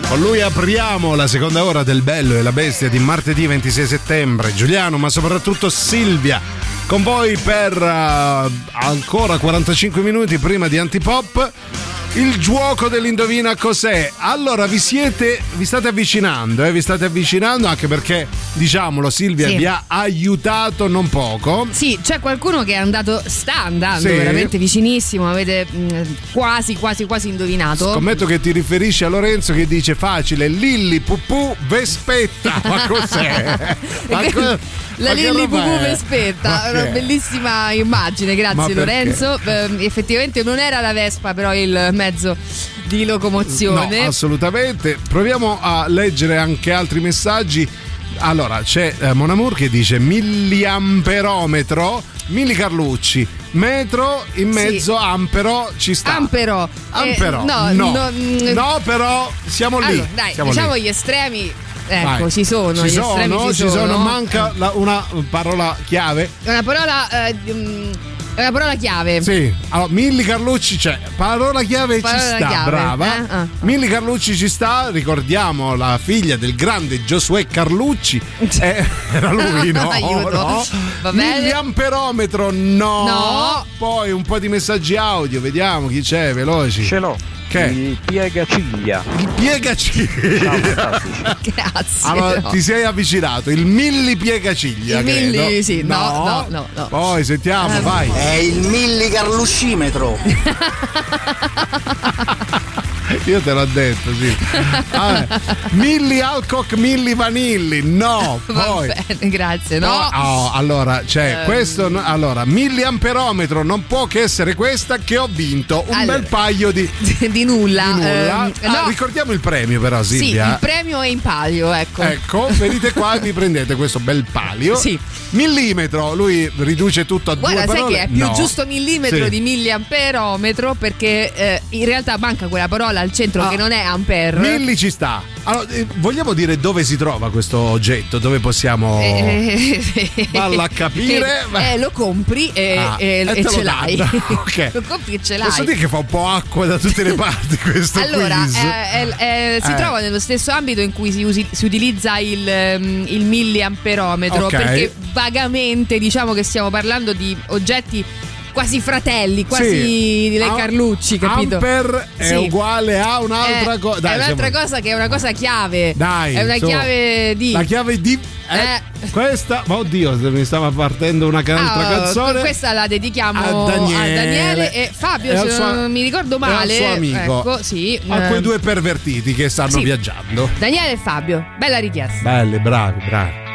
Con lui apriamo la seconda ora del Bello e la Bestia di martedì 26 settembre. Giuliano, ma soprattutto Silvia, con voi per eh, ancora 45 minuti prima di Antipop. Il gioco dell'indovina cos'è? Allora vi siete vi state avvicinando, eh? vi state avvicinando anche perché diciamolo Silvia Sì. vi ha aiutato non poco. Sì, c'è qualcuno che è andato, sta andando Sì. veramente vicinissimo, avete mh, quasi, quasi, quasi indovinato. Scommetto che ti riferisci a Lorenzo che dice facile Lilli Pupù Vespetta. Ma cos'è? Ma co- La Lilli Pupù? Vespetta, una bellissima immagine, Ma grazie? Lorenzo. Ehm, effettivamente non era la Vespa, però il mezzo di locomozione. No, assolutamente. Proviamo a leggere anche altri messaggi. Allora, c'è eh, Monamur che dice milliamperometro, Milli Carlucci, metro in mezzo, ampero ci sta. Ampero. Eh, Ampero. no, no, no, mm, No, però siamo lì. Allora, dai, siamo diciamo lì. gli estremi. Ecco, Vai. ci sono. Ci gli sono, estremi ci sono, no? manca la- una parola chiave. Una parola. eh, è una parola chiave. Sì, allora Milli Carlucci c'è, parola chiave Parola ci sta, chiave, brava. eh? Ah. Milli Carlucci ci sta, ricordiamo la figlia del grande Giosuè Carlucci. Eh, era lui, no? Aiuto. no? Va bene. Milliamperometro, no. No. Poi un po' di messaggi audio, vediamo chi c'è, veloci. Ce l'ho. Che? Il piegaciglia. Il piegaciglia. Grazie. Allora, no. ti sei avvicinato, il milli piegaciglia. Il milli, sì, no, no, no, no. Poi sentiamo, Eh, vai. È il millicarluscimetro. Io te l'ho detto, sì. Vabbè. Milli Alcock, Milli Vanilli. No, poi. bene, grazie. No. Poi- oh, allora, c'è Ehm. questo. no- Allora, milliamperometro non può che essere questa che ho vinto un Allora, bel paio di, di nulla. di nulla. Ehm, Ah, no. ricordiamo il premio, però, Sì, Silvia. il premio è in palio, ecco. Ecco, venite qua e vi prendete questo bel palio. Sì. Millimetro, lui riduce tutto a Guarda, due sai parole. che è più No. giusto millimetro Sì. di milliamperometro perché eh, in realtà manca quella parola al centro Ah. che non è ampere. Milli ci sta. Allora, eh, vogliamo dire dove si trova questo oggetto? Dove possiamo. Eh, Valla a capire. Eh, eh, lo compri e, Ah, e- e ce l'hai. danno. Ok. lo compri e ce Posso l'hai. dire che fa un po' acqua da tutte le parti questo Allora, quiz? eh, eh, eh, si Eh. trova nello stesso ambito in cui si, usi- si utilizza il, ehm, il milliamperometro, Ok. perché vagamente diciamo che stiamo parlando di oggetti quasi fratelli, quasi Sì. le Carlucci, capito? Amper è Sì. uguale a un'altra Eh, cosa. È un'altra cosa che è una cosa chiave. Dai, È una su. chiave di. La chiave di. eh, Eh. Questa, ma oddio, se mi stava partendo una altra Ah, canzone. Questa la dedichiamo a Daniele, Daniele e Fabio, E se suo- non mi ricordo al male. suo amico. Ecco, sì. A eh, quei due pervertiti che stanno sì. viaggiando. Daniele e Fabio, bella richiesta. Belli, bravi, bravi.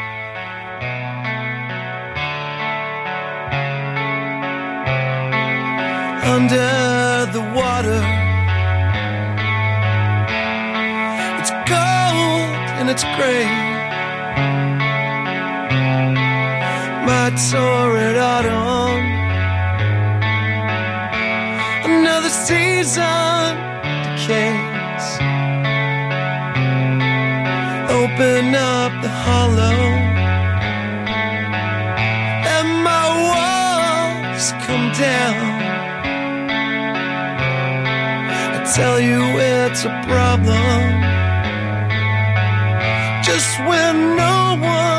Under the water. It's cold and it's gray. My torrid autumn. Another season decays. Open up the hollow. My walls come down. Tell you it's a problem. Just when no one's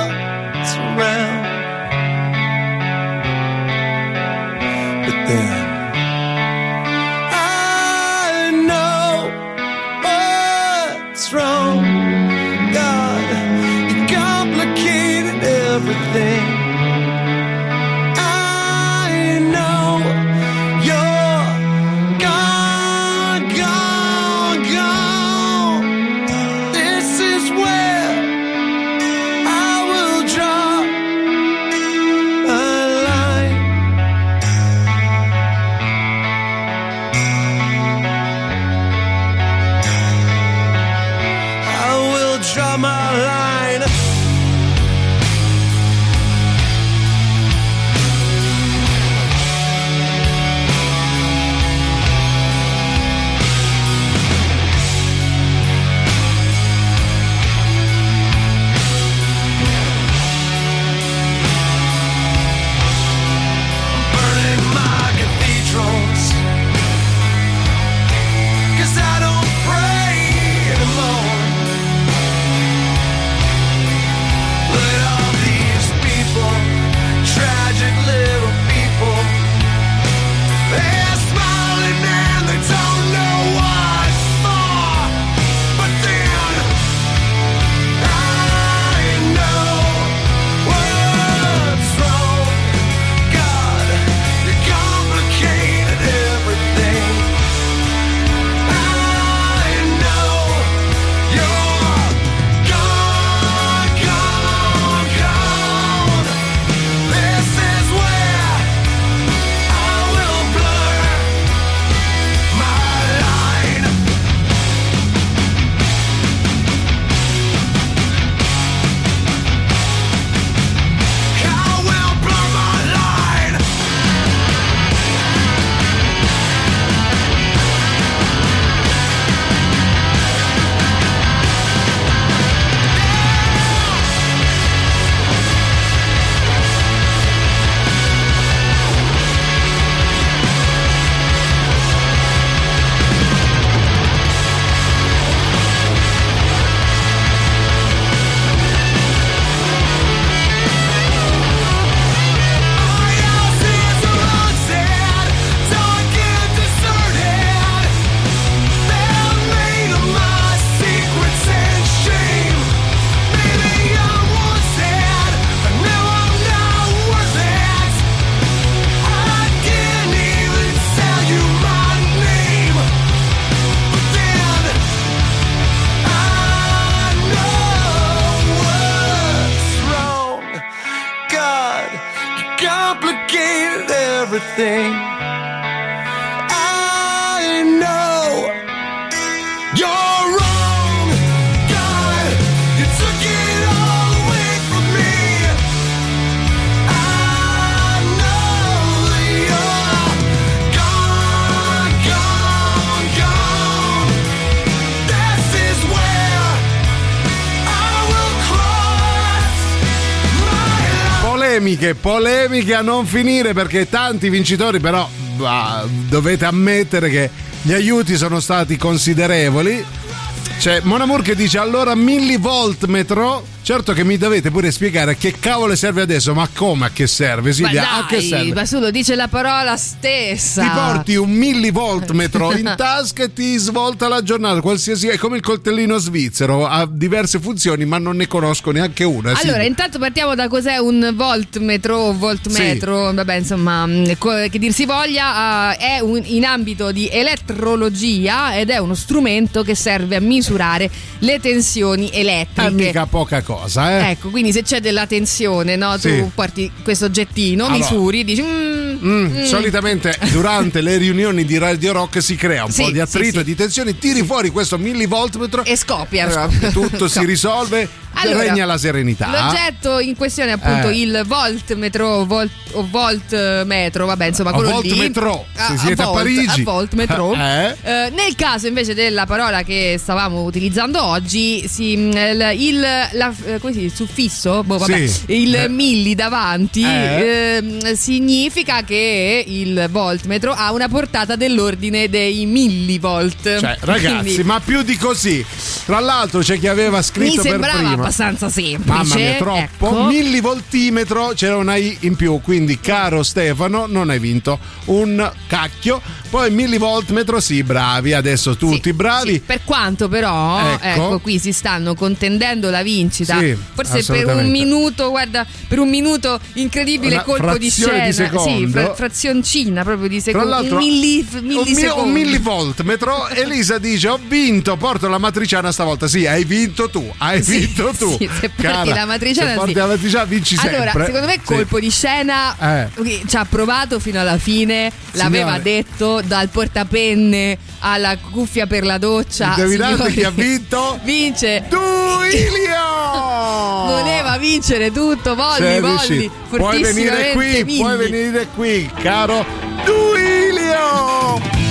Polemiche, polemiche a non finire perché tanti vincitori però bah, dovete ammettere che gli aiuti sono stati considerevoli. C'è Monamur che dice allora millivolt metro. Certo che mi dovete pure spiegare che cavolo serve adesso, ma come a che serve? Ma Silvia, a che dai, serve? ma su lo dice la parola stessa. Ti porti un millivolt metro in tasca e ti svolta la giornata, qualsiasi è come il coltellino svizzero, ha diverse funzioni, ma non ne conosco neanche una. Allora, Silvia. intanto partiamo da cos'è un voltmetro o voltmetro, vabbè, insomma, co- che dir si voglia, è un- in ambito di elettrologia ed è uno strumento che serve a misurare le tensioni elettriche. mica poca cosa, eh? Ecco, quindi se c'è della tensione, no, tu Sì. porti questo oggettino, Allora. misuri, dici mm, Mm, mm. Solitamente durante le riunioni di Radio Rock si crea un Sì, po' di attrito sì, sì. e di tensione, tiri fuori questo millivoltmetro e scoppia. scoppia tutto, si risolve, Allora, regna la serenità. L'oggetto in questione è appunto Eh. il voltmetro o volt, o voltmetro, vabbè, insomma, quello voltmetro, lì. se siete a volt- Parigi. A voltmetro. Eh. Eh, nel caso invece della parola che stavamo utilizzando oggi, si, mm, il, il- la- eh, dice, il suffisso, boh, vabbè, Sì. il Eh. milli davanti Eh. ehm, significa che il voltmetro ha una portata dell'ordine dei millivolt. Cioè, ragazzi, Quindi ma più di così. Tra l'altro c'è chi aveva scritto per prima. Abbastanza semplice. Mamma mia, troppo. ecco. Millivoltimetro c'era una I in più, quindi caro Stefano, non hai vinto un cacchio. Poi millivoltmetro, sì, bravi, adesso tutti bravi. Sì, per quanto però, Ecco. ecco. qui si stanno contendendo la vincita. Sì, Forse per un minuto, guarda, per un minuto incredibile Una colpo di scena. di. Sì, fra- frazioncina proprio di secondo. un, milli, un, mi- millisecondo. un millivoltmetro. Elisa dice: Ho vinto, porto la matriciana stavolta. Sì, hai vinto tu, hai Sì, vinto tu. sì, se Cara, la matriciana, se sì. la matriciana vinci Allora, sempre. secondo me Sì. colpo di scena Eh. ci ha provato fino alla fine, l'aveva Signore. detto dal portapenne alla cuffia per la doccia. Indovinate chi ha vinto? Vince Duilio! Voleva vincere tutto, volli, volli. Puoi venire qui, milli. puoi venire qui, caro Duilio!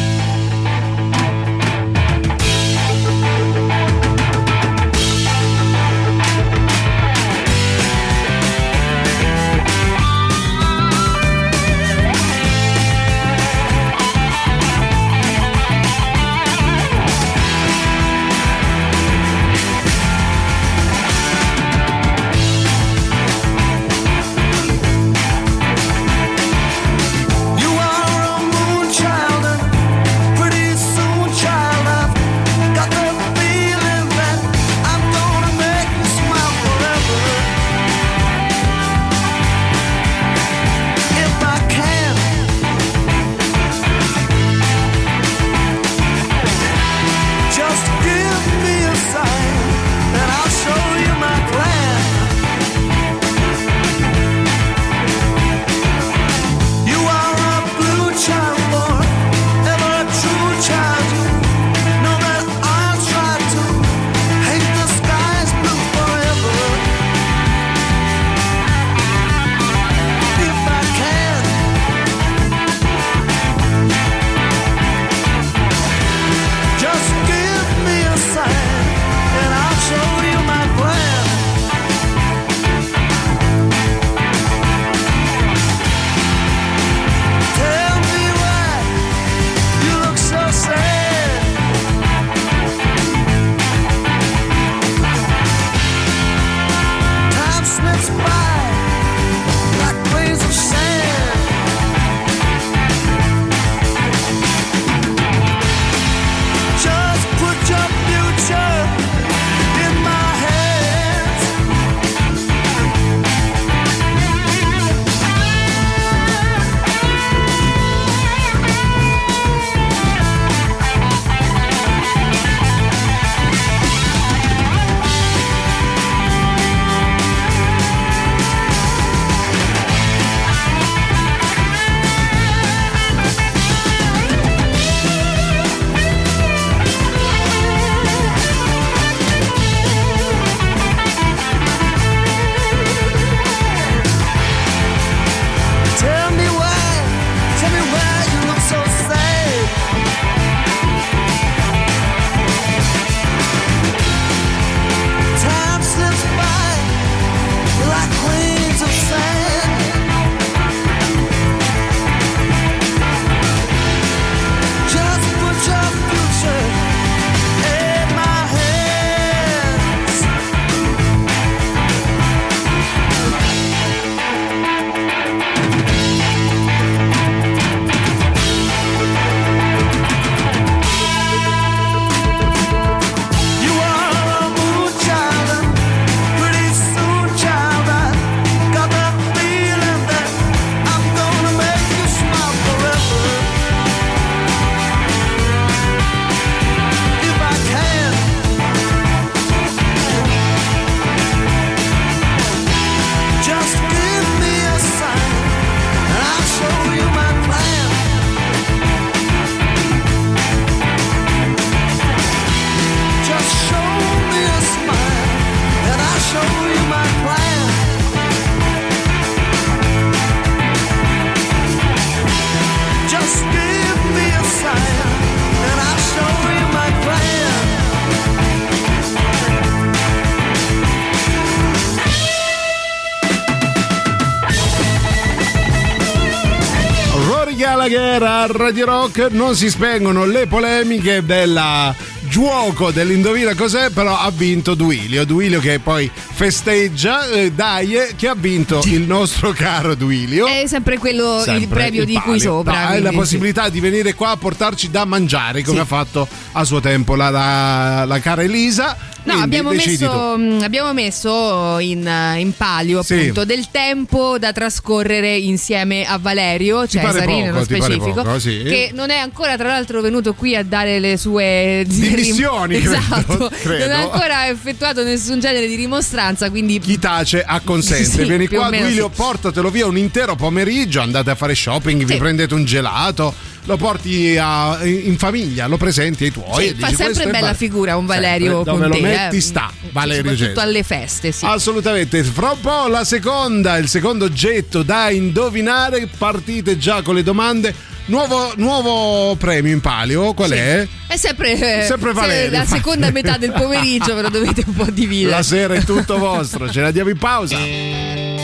Balaguer a Radio Rock non si spengono le polemiche del gioco dell'indovina cos'è, però ha vinto Duilio. Duilio che poi festeggia, eh, dai, eh, che ha vinto il nostro caro Duilio. È sempre quello il Sempre premio il di cui sopra. Hai quindi la possibilità di venire qua a portarci da mangiare come Sì. ha fatto a suo tempo la, la- la cara Elisa. No, abbiamo messo, abbiamo messo in, in palio Sì. appunto del tempo da trascorrere insieme a Valerio Ti pare Cesari nello poco, pare specifico, poco, sì. che non è ancora tra l'altro venuto qui a dare le sue Dimissioni, credo, esatto, credo. non ha ancora effettuato nessun genere di dimostranza, quindi Chi tace acconsente. Sì, Vieni qua, sì. portatelo via un intero pomeriggio, andate a fare shopping, vi prendete un gelato, lo porti a- in famiglia, lo presenti ai tuoi. Sì, fa dici, sempre "Questo è bella Val-". figura un Valerio Sempre, dove lo te, metti eh. sta, Valerio Cesari. alle feste, sì. Assolutamente, fra un po' la seconda, il secondo oggetto da indovinare, partite già con le domande. Nuovo, nuovo premio in palio, qual Sì. è? È sempre, Sempre se- Valerio, la infatti. seconda metà del pomeriggio, ve lo dovete un po' dividere. La sera è tutto vostro, ce la diamo in pausa.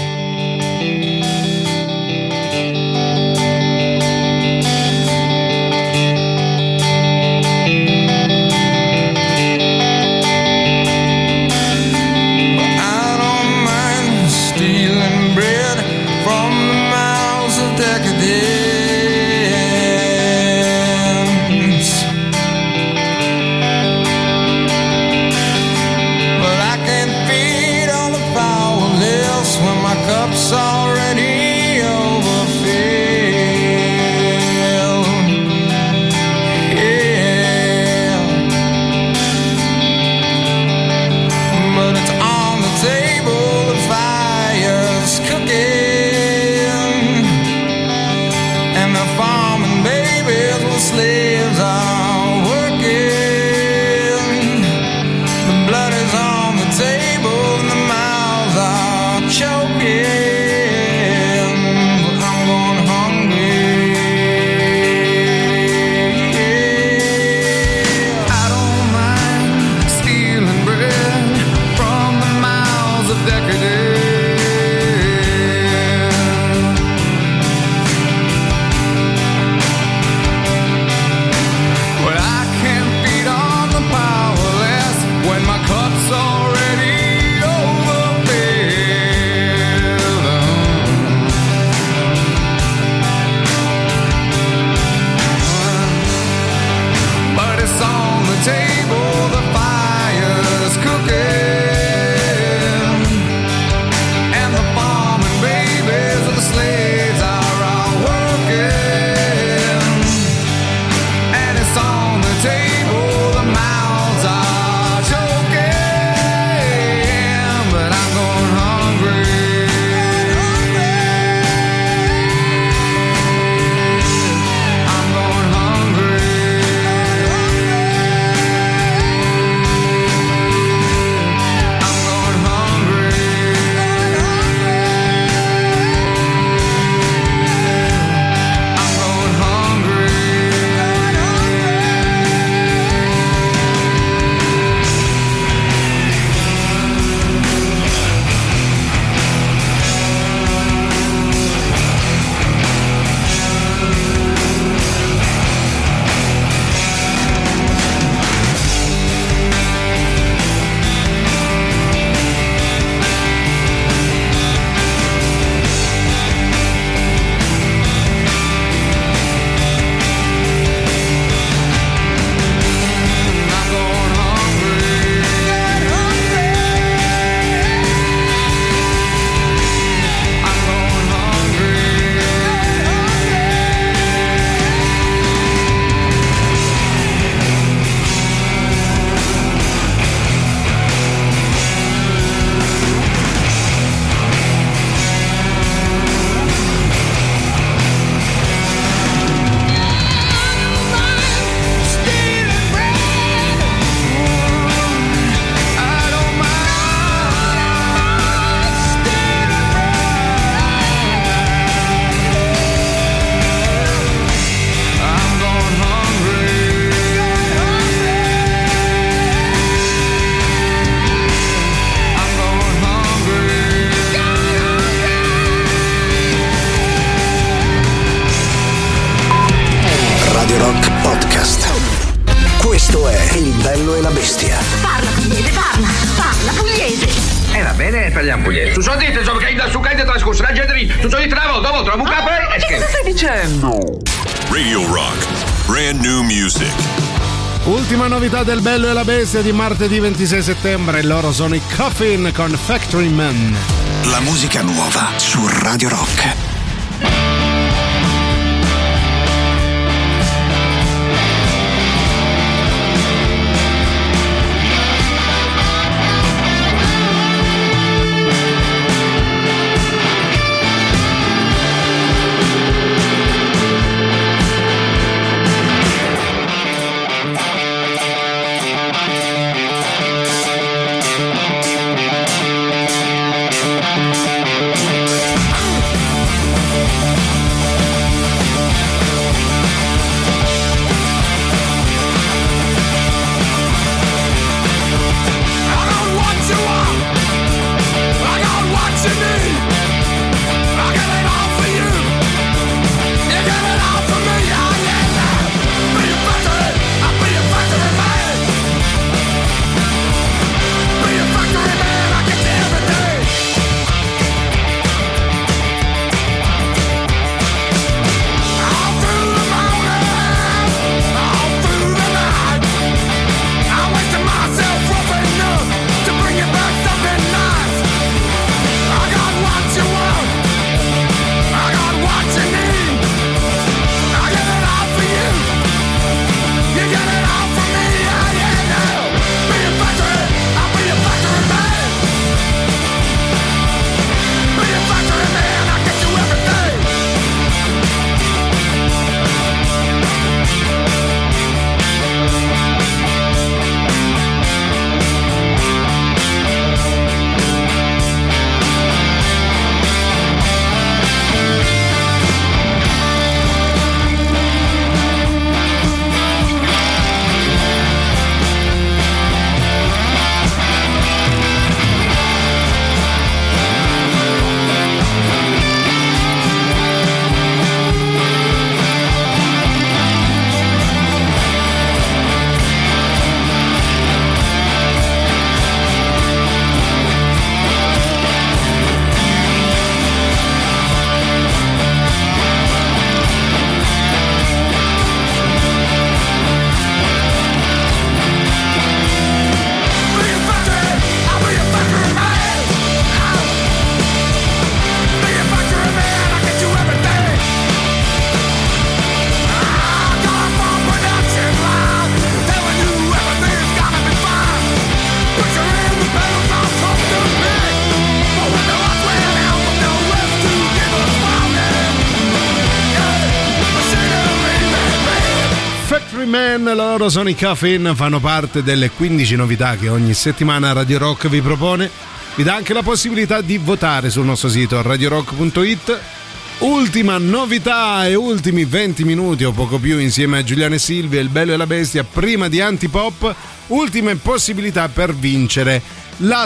e Bestia di martedì 26 settembre, loro sono i Coffin con Factory Man. La musica nuova su Radio Rock. Loro sono i fanno parte delle 15 novità che ogni settimana Radio Rock vi propone. Vi dà anche la possibilità di votare sul nostro sito radiorock.it. Ultima novità e ultimi 20 minuti o poco più insieme a Giuliano e Silvia, il bello e la bestia, prima di Antipop, ultime possibilità per vincere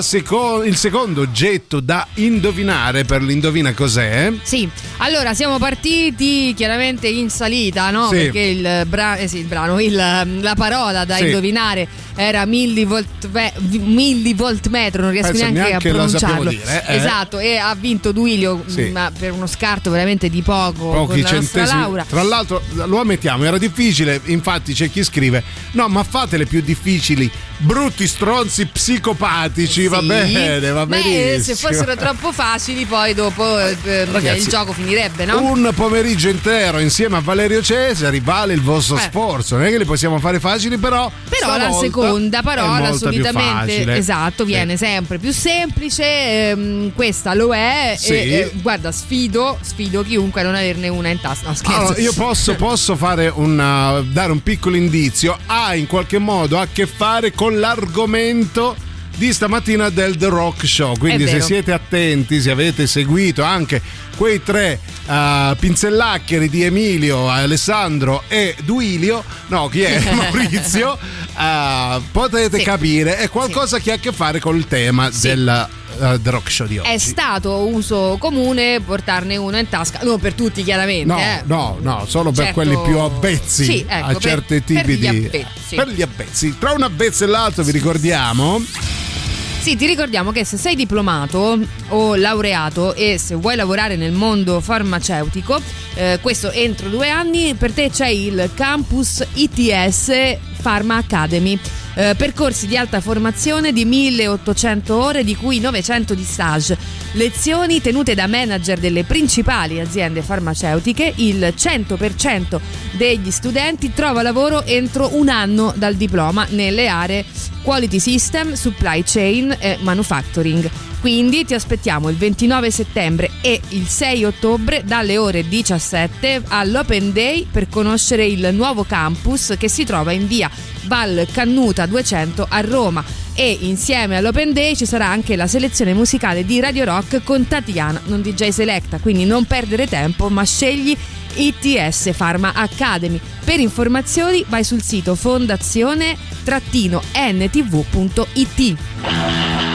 seco- il secondo oggetto da indovinare per l'indovina cos'è. Sì, allora siamo partiti chiaramente in salita, no? Sì. Perché il, bra- eh sì, il brano, il, la parola da Sì. indovinare era millivolt, ve- millivolt metro, non riesco Penso neanche, neanche a pronunciarlo. dire, eh. Esatto, e ha vinto Duilio Sì. ma per uno scarto veramente di poco con Pochi la nostra centesimi. Laura. Tra l'altro lo ammettiamo, era difficile, infatti c'è chi scrive "No, ma fatele più difficili, brutti stronzi psicopatici". Va bene, va benissimo. se fossero troppo facili, poi dopo eh, Ragazzi, il gioco finirebbe, no? Un pomeriggio intero insieme a Valerio Cesari vale il vostro Eh. sforzo. Non è che li possiamo fare facili, però. Però la seconda parola solitamente esatto, viene sempre più semplice. ehm, questa lo è. Sì. E, eh, guarda, sfido, sfido chiunque a non averne una in tasca. No, scherzo. Allora, io posso, posso fare un, uh, dare un piccolo indizio. Ha in qualche modo a che fare con l'argomento di stamattina del The Rock Show. Quindi, se siete attenti, se avete seguito anche quei tre uh, pinzellaccheri di Emilio, Alessandro e Duilio, no, chi è? Maurizio, uh, potete Sì. capire. È qualcosa che ha a che fare col tema del eh, The Rock Show di oggi. È stato uso comune portarne uno in tasca, non per tutti chiaramente. No, eh. no, no, solo per Certo. quelli più avvezzi Sì, ecco, a per- certi per tipi gli di. avvezzi. Per gli avvezzi. Tra un avvezzo e l'altro vi ricordiamo. Sì, ti ricordiamo che se sei diplomato o laureato e se vuoi lavorare nel mondo farmaceutico, eh, questo entro due anni, per te c'è il campus ITS Pharma Academy. Eh, percorsi di alta formazione di 1800 ore, di cui 900 di stage. Lezioni tenute da manager delle principali aziende farmaceutiche. Il 100% degli studenti trova lavoro entro un anno dal diploma nelle aree quality system, supply chain e manufacturing. Quindi ti aspettiamo il 29 settembre e il 6 ottobre dalle ore 17 all'Open Day per conoscere il nuovo campus che si trova in via Val Cannuta 200 a Roma. E insieme all'Open Day ci sarà anche la selezione musicale di Radio Rock con Tatiana, non DJ Selecta, quindi non perdere tempo, ma scegli ITS Pharma Academy. Per informazioni vai sul sito fondazione-ntv.it.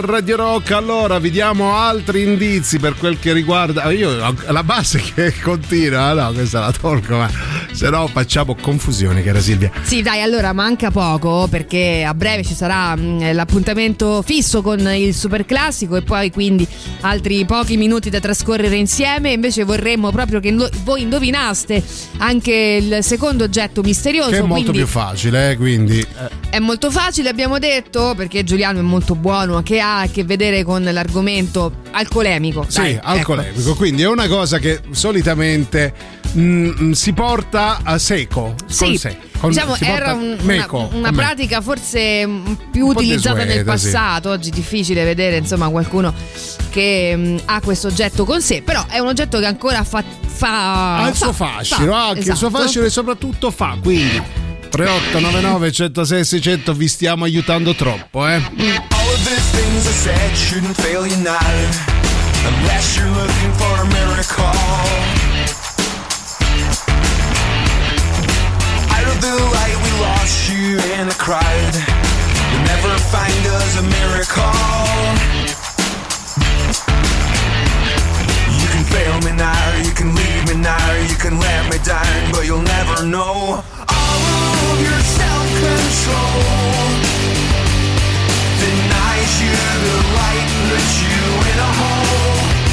Radio Rock. Allora, vi diamo altri indizi per quel che riguarda. ah, Io la base che continua, no, questa la tolgo, ma se no facciamo confusione, cara Silvia. Sì, dai, allora manca poco perché a breve ci sarà mh, l'appuntamento fisso con il super classico e poi quindi altri pochi minuti da trascorrere insieme. Invece vorremmo proprio che voi indovinaste anche il secondo oggetto misterioso. Che è molto più facile, eh, quindi. eh, È molto facile, abbiamo detto, perché Giuliano è molto buono, che ha a che vedere con l'argomento alcolemico. Sì, Dai, ecco. alcolemico. Quindi è una cosa che solitamente mm, mm, si porta a seco. Sì, con sé. Con- diciamo era un- meco, una, una pratica forse più Un utilizzata nel desueta, sì. passato, oggi è difficile vedere insomma qualcuno che mm, ha questo oggetto con sé, però è un oggetto che ancora fa... fa ha il suo fa- fascino, fa, anche il suo esatto. fascino e soprattutto fa. Quindi 3899 106 600 vi stiamo aiutando troppo, eh. All of these things I said shouldn't fail you now, unless you're looking for a miracle. The light, we lost you in the crowd. You'll never find us a miracle. You can fail me now, you can leave me now, you can let me down, but you'll never know all of your self-control denies you the light, puts you in a hole.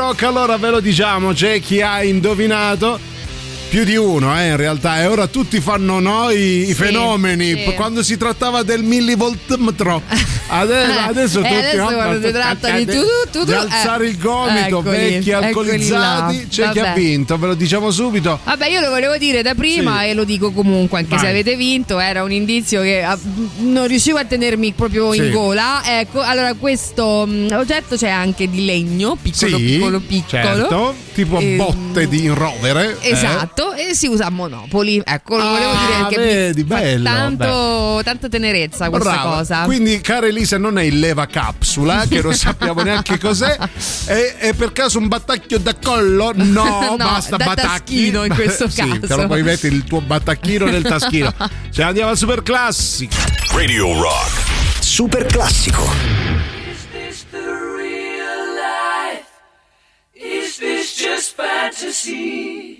Rock, allora ve lo diciamo, c'è chi ha indovinato. Più di uno, eh, in realtà, e ora tutti fanno noi i fenomeni. sì. Quando si trattava del millivoltmetro, adesso, adesso Eh, tutti adesso no, quando si tratta di tu, tu, tu, di alzare eh. il gomito, Eccoli, vecchi alcolizzati. C'è chi ha Vabbè. vinto, ve lo diciamo subito. Vabbè, io lo volevo dire da prima Sì. e lo dico comunque, anche se Vai. avete vinto, era un indizio che ah, non riuscivo a tenermi proprio in Sì. gola. Ecco, allora questo mm, oggetto c'è anche di legno, piccolo, sì, piccolo, piccolo. certo, tipo Ehm, botte di rovere. eh. Esatto, e si usa Monopoli. Ecco, lo volevo Ah, dire perché mi vedi, fa bello, tanto, tanta tenerezza questa Brava. cosa. Quindi, cara Elisa, non è il leva capsula, che non sappiamo neanche cos'è. È, è per caso un battacchio da collo? No, No, basta da batacchi. taschino in questo sì, caso. Te lo puoi mettere il tuo battacchino nel taschino. Cioè, andiamo al super classico. Radio Rock. Super classico. Is this just fantasy?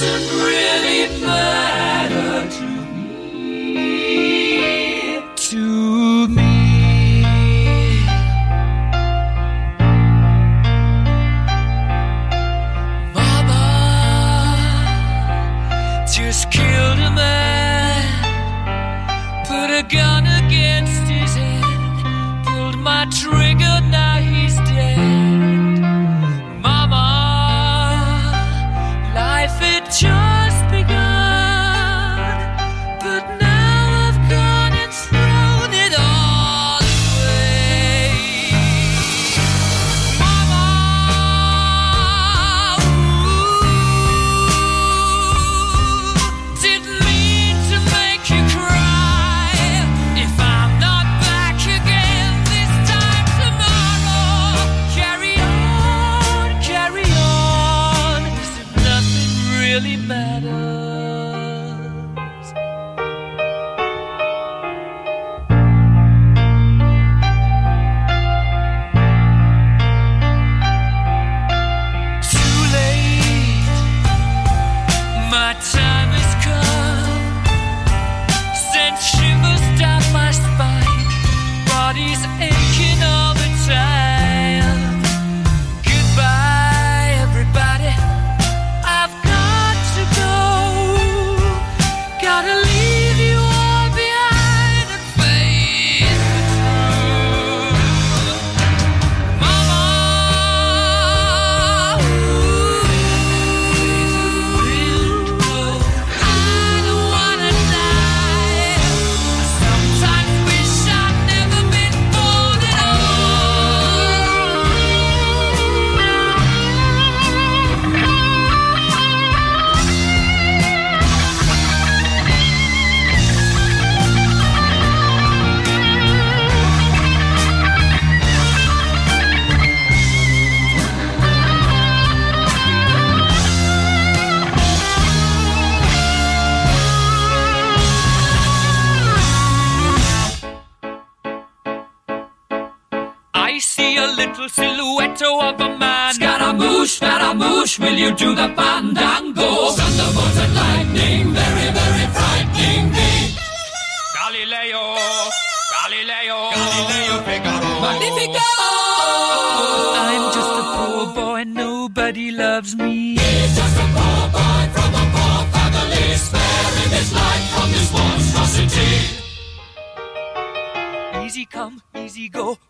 Separate.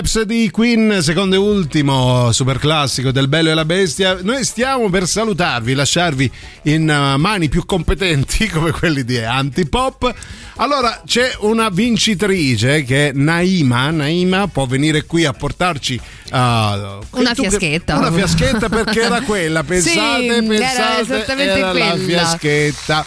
Bohemian Rhapsody Queen, secondo e ultimo super classico del Bello e la Bestia. Noi stiamo per salutarvi, lasciarvi in uh, mani più competenti come quelli di Antipop. Allora c'è una vincitrice che è Naima. Naima può venire qui a portarci uh, Una fiaschetta. Una fiaschetta perché era quella, pensate, Sì, era pensate, esattamente era la fiaschetta.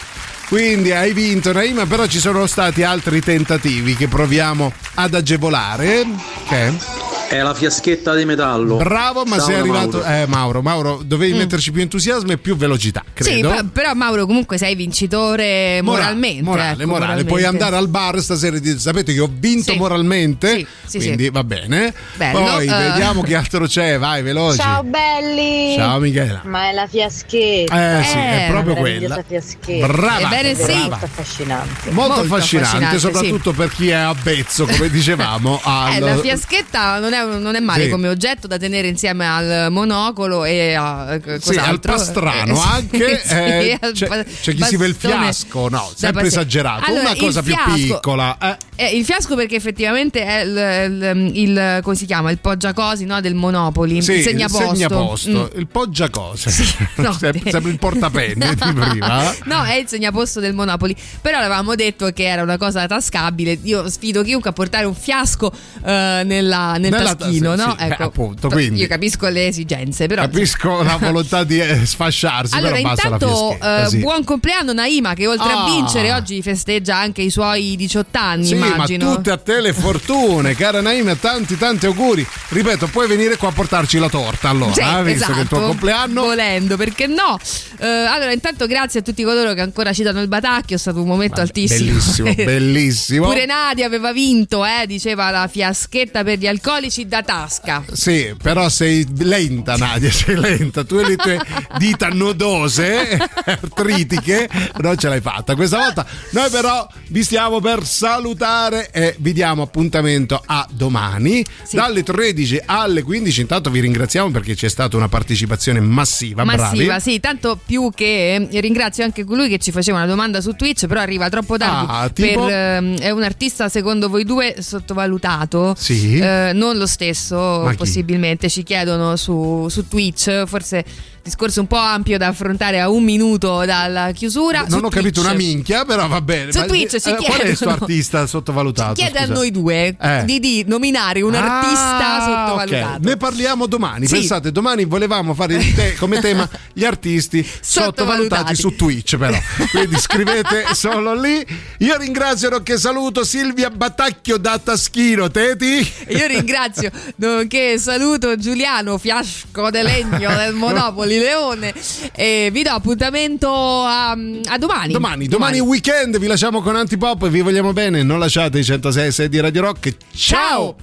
Quindi hai vinto Naima, però ci sono stati altri tentativi che proviamo ad agevolare. Che? È la fiaschetta di metallo. Bravo, ma Ciao, sei arrivato. Mauro. Eh, Mauro, Mauro, dovevi metterci più entusiasmo e più velocità, Mm. Sì, credo. pe- però Mauro comunque sei vincitore moralmente. Morale, ecco, morale. Puoi andare al bar stasera e dire sapete che ho vinto Sì. moralmente. Sì, sì, quindi sì. va bene. Bello, Poi eh. vediamo che altro c'è, vai, veloci. Ciao belli! Ciao, Michela. Ma è la fiaschetta. Eh, sì, è proprio quella. fiaschetta. Brava, Ebbene sì. brava. Molto affascinante. Molto, Molto affascinante, affascinante, soprattutto per chi è avvezzo, come dicevamo, Eh, la al fiaschetta non è non è male Sì. come oggetto da tenere insieme al monocolo e a eh, Sì, al pastrano Eh, anche eh, c'è, c'è chi si vede il fiasco, no, sempre esagerato. Allora, Una cosa il più fiasco- piccola. eh. Eh, il fiasco perché effettivamente è il, il- il- come si chiama? Il poggiacosi no, del Monopoli, Sì, il segnaposto. segnaposto, Mm. il poggiacose. no. Sem- Sembra il portapenne di prima. No, è il segnaposto del Monopoli. Però avevamo detto che era una cosa tascabile. Io sfido chiunque a portare un fiasco eh, nella- nel Nella- taschino, sì, no? sì, eh, appunto, quindi. Io capisco le esigenze, però. Capisco la volontà di eh, sfasciarsi, Allora, però basta la intanto, eh, sì. buon compleanno Naima, che oltre Ah. a vincere oggi festeggia anche i suoi 18 anni. Sì, immagino. ma tutte a te le fortune, cara Naima, tanti tanti auguri. Ripeto, puoi venire qua a portarci la torta allora, Sì, eh, visto che è il tuo esatto. compleanno. Volendo, perché no? Eh, allora, intanto grazie a tutti coloro che ancora citano il Batacchio, è stato un momento altissimo. Bellissimo, bellissimo. Pure Nadia aveva vinto, eh, diceva la fiaschetta per gli alcolici da tasca. Sì, però sei lenta Nadia, sei lenta. Tu e le tue dita nodose, artritiche, non ce l'hai fatta. Questa volta noi però vi stiamo per salutare e vi diamo appuntamento a domani dalle 13 alle 15. Intanto vi ringraziamo perché c'è stata una partecipazione massiva, Massiva, bravi. sì, tanto più che eh, ringrazio anche colui che ci faceva una domanda su Twitch, però arriva troppo tardi. Ah, tipo? per, ehm, è un artista, secondo voi due, sottovalutato? Sì. Eh, non lo stesso, Ma chi? possibilmente. Ci chiedono su, su Twitch, forse discorso un po' ampio da affrontare a un minuto dalla chiusura. Non Su ho capito Twitch. una minchia, però va bene. Su Ma- Twitch eh, Qual è il suo chiedono- artista sottovalutato? Chiede a noi due Eh. di, di nominare un Ah, artista sottovalutato. Ne parliamo domani. Sì. Pensate, domani volevamo fare te- come tema gli artisti sottovalutati Sottovalutati. su Twitch, però. Quindi scrivete solo lì. Io ringrazio che saluto Silvia Battacchio da Taschino. Teti. E Io ringrazio, nonché saluto Giuliano Fiasco de Legno del Monopoli Leone e vi do appuntamento a, a domani. Domani, domani weekend vi lasciamo con Antipop, vi vogliamo bene, non lasciate i 106 e 6 di Radio Rock. Ciao!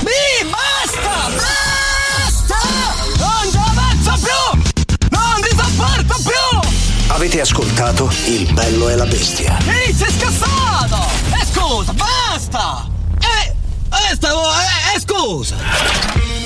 Mi basta! Basta! Non ci avanzo più! Non ti sopporto più! Avete ascoltato Il bello e la bestia. Ehi, sei scassato! E scusa, basta! Eh, eh, stavo, eh, eh, scusa!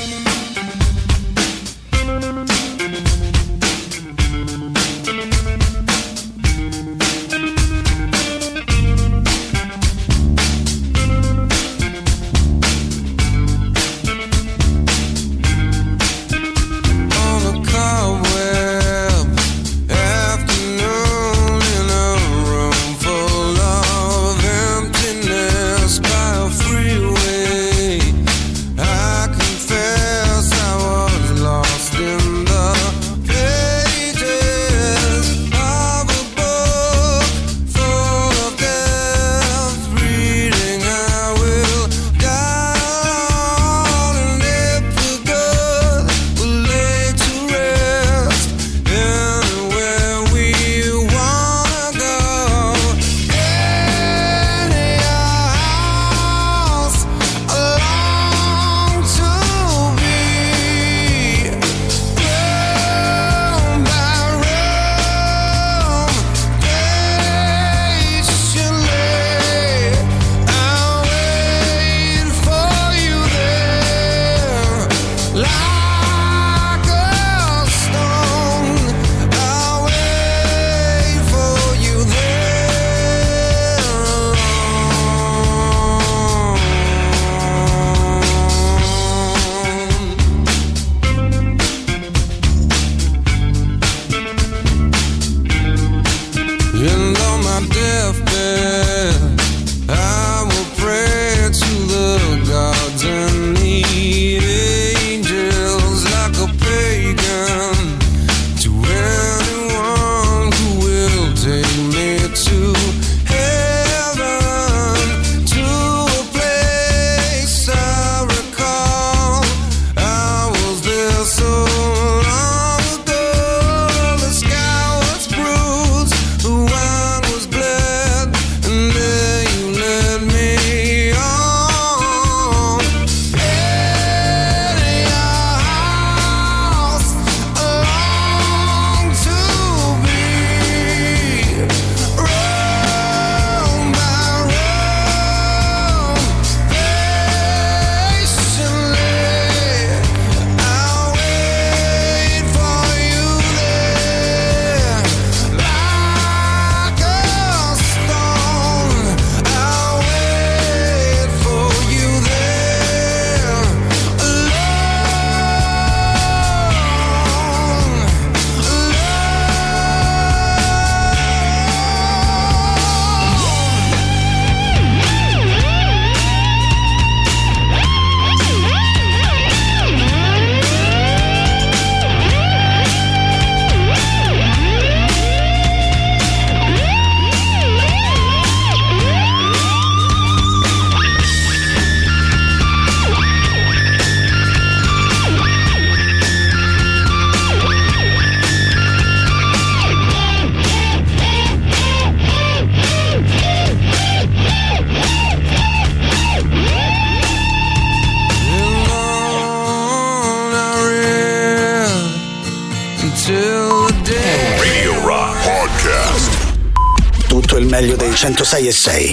106